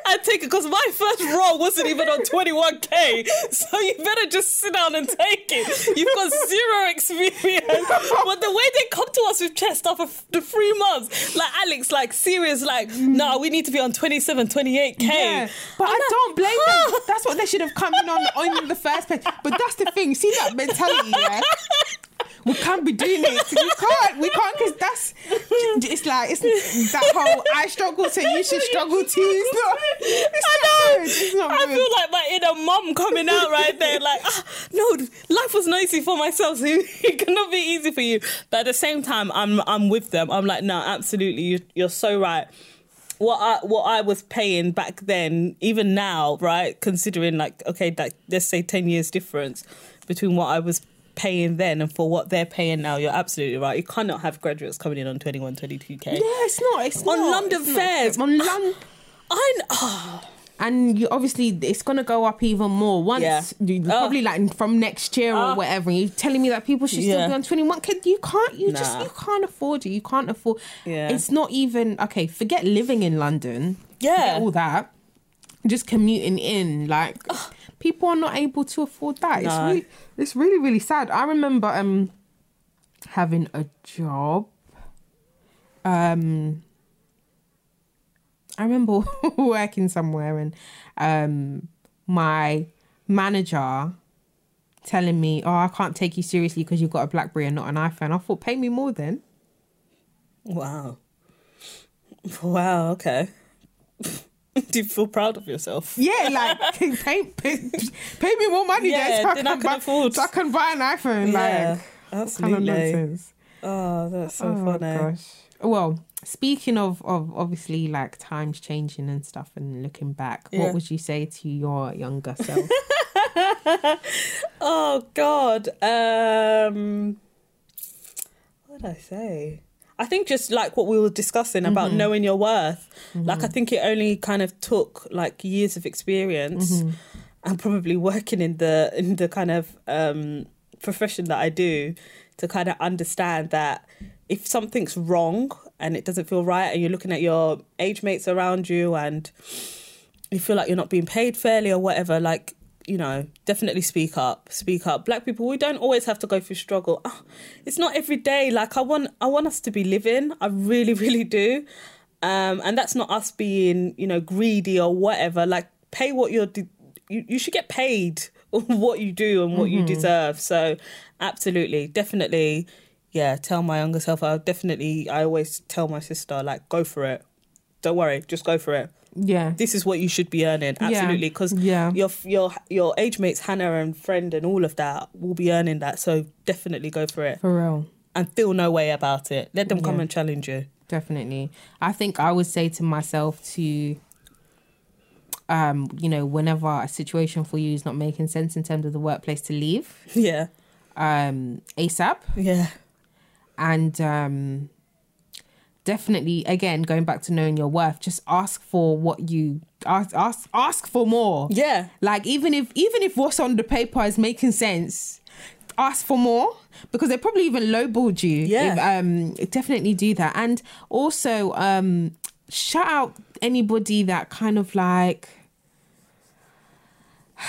and take it. Because my first role wasn't even on 21k, so you better just sit down and take it. You've got zero experience. But the way they come to us with chest for the three months, like Alex, like serious, like mm. no, we need to be on 27, 28k. Yeah, but I'm I like, don't blame them. That's what they should have come in on on the first place. But that's the thing. See that mentality, yeah. We can't be doing it. We can't. We can't because that's. It's like it's that whole I struggle, so you should struggle too. It's not. It's I know. good. It's not I good. feel like my inner mum coming out right there. Like, ah, no, life was not easy for myself, so *laughs* it cannot be easy for you. But at the same time, I'm I'm with them. I'm like, no, absolutely, you, you're so right. What I what I was paying back then, even now, right? Considering like, okay, like let's say ten years difference between what I was paying then and for what they're paying now. You're absolutely right. You cannot have graduates coming in on 21, 22k. Yeah, it's not. It's On not. London it's not. fares. On London. Ah, I kn- oh, and you obviously it's gonna go up even more once Yeah. you, Oh. probably like from next year or Oh. whatever. You're telling me that people should still Yeah. be on twenty one. You can't. You just you can't afford it. You can't afford. Yeah. It's not even okay. Forget living in London. Yeah. All that. Just commuting in, like people are not able to afford that. It's really, it's really, really sad. I remember um having a job. Um, I remember *laughs* working somewhere and um, my manager telling me, "Oh, I can't take you seriously because you've got a BlackBerry and not an iPhone." I thought, "Pay me more then." Wow. Wow, okay. *laughs* *laughs* Do you feel proud of yourself? Yeah, like *laughs* pay, pay, pay me more money Yeah, then so I, then can I can buy, afford. so I can buy an iPhone. Yeah, like, what kind of nonsense. Oh, that's so oh funny. gosh. Well, speaking of of obviously like times changing and stuff and looking back, Yeah. what would you say to your younger self? *laughs* Oh God. Um what did I say? I think just like what we were discussing about mm-hmm. knowing your worth. Mm-hmm. Like I think it only kind of took like years of experience mm-hmm. and probably working in the in the kind of um profession that I do to kind of understand that if something's wrong and it doesn't feel right and you're looking at your age mates around you and you feel like you're not being paid fairly or whatever, like, you know, definitely speak up. Speak up. Black people, we don't always have to go through struggle. Oh, it's not every day. Like I want I want us to be living. I really, *laughs* really do. Um, and that's not us being, you know, greedy or whatever. Like pay what you're de- you, you should get paid *laughs* what you do and what you deserve. So absolutely, definitely, yeah, tell my younger self I definitely I always tell my sister, like, go for it. Don't worry, just go for it Yeah. this is what you should be earning absolutely because Yeah. your your your age mates hannah and friend and all of that will be earning that so definitely go for it For real. and feel no way about it let them come Yeah. and challenge you Definitely. I think I would say to myself to um, you know, whenever a situation for you is not making sense in terms of the workplace to leave, *laughs* yeah um, ASAP. yeah and um definitely again going back to knowing your worth just ask for what you ask ask ask for more. Yeah. Like even if even if what's on the paper is making sense ask for more because they probably even lowballed you Yeah. If, um definitely do that. And also um shout out anybody that kind of like *sighs*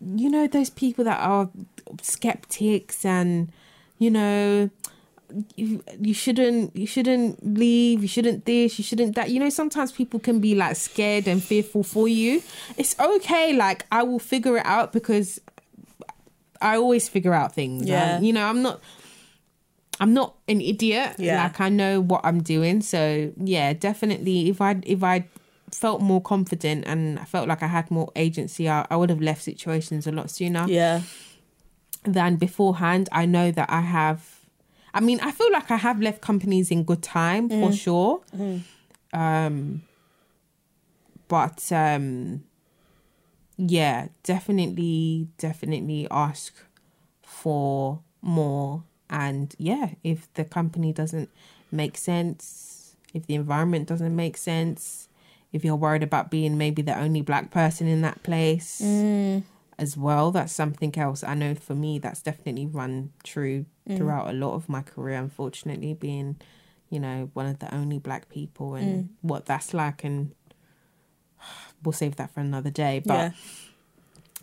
you know those people that are skeptics and you know you, you shouldn't you shouldn't leave you shouldn't this you shouldn't that you know sometimes people can be like scared and fearful for you it's okay like i will figure it out because i always figure out things Yeah. And, you know i'm not i'm not an idiot Yeah. like i know what i'm doing so yeah definitely if i if i felt more confident and i felt like i had more agency i, I would have left situations a lot sooner yeah than beforehand. I know that I have. I mean, I feel like I have left companies in good time for sure. Um, but um, yeah, definitely, definitely ask for more. And yeah, if the company doesn't make sense, if the environment doesn't make sense, if you're worried about being maybe the only black person in that place as well, that's something else. I know for me, that's definitely run true mm. throughout a lot of my career, unfortunately, being, you know, one of the only black people and mm. what that's like. And *sighs* we'll save that for another day. But yeah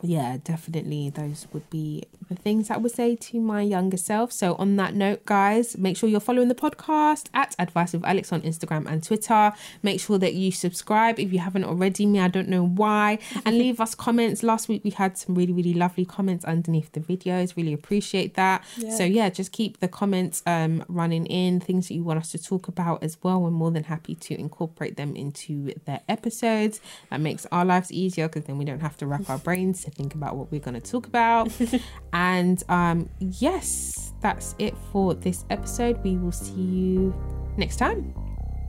yeah, definitely those would be the things I would say to my younger self. So on that note, guys, make sure you're following the podcast at Advice with Alex on Instagram and Twitter. Make sure that you subscribe if you haven't already. Me, I don't know why. And *laughs* leave us comments. Last week we had some really, really lovely comments underneath the videos. Really appreciate that. Yeah. So yeah, just keep the comments um running in, things that you want us to talk about as well. We're more than happy to incorporate them into the episodes. That makes our lives easier because then we don't have to wrap our *laughs* brains think about what we're going to talk about. *laughs* and um, yes, that's it for this episode. We will see you next time.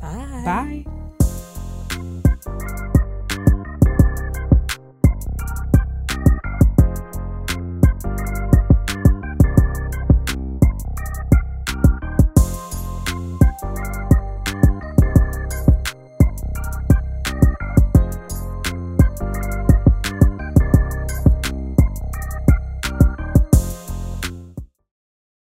Bye. Bye.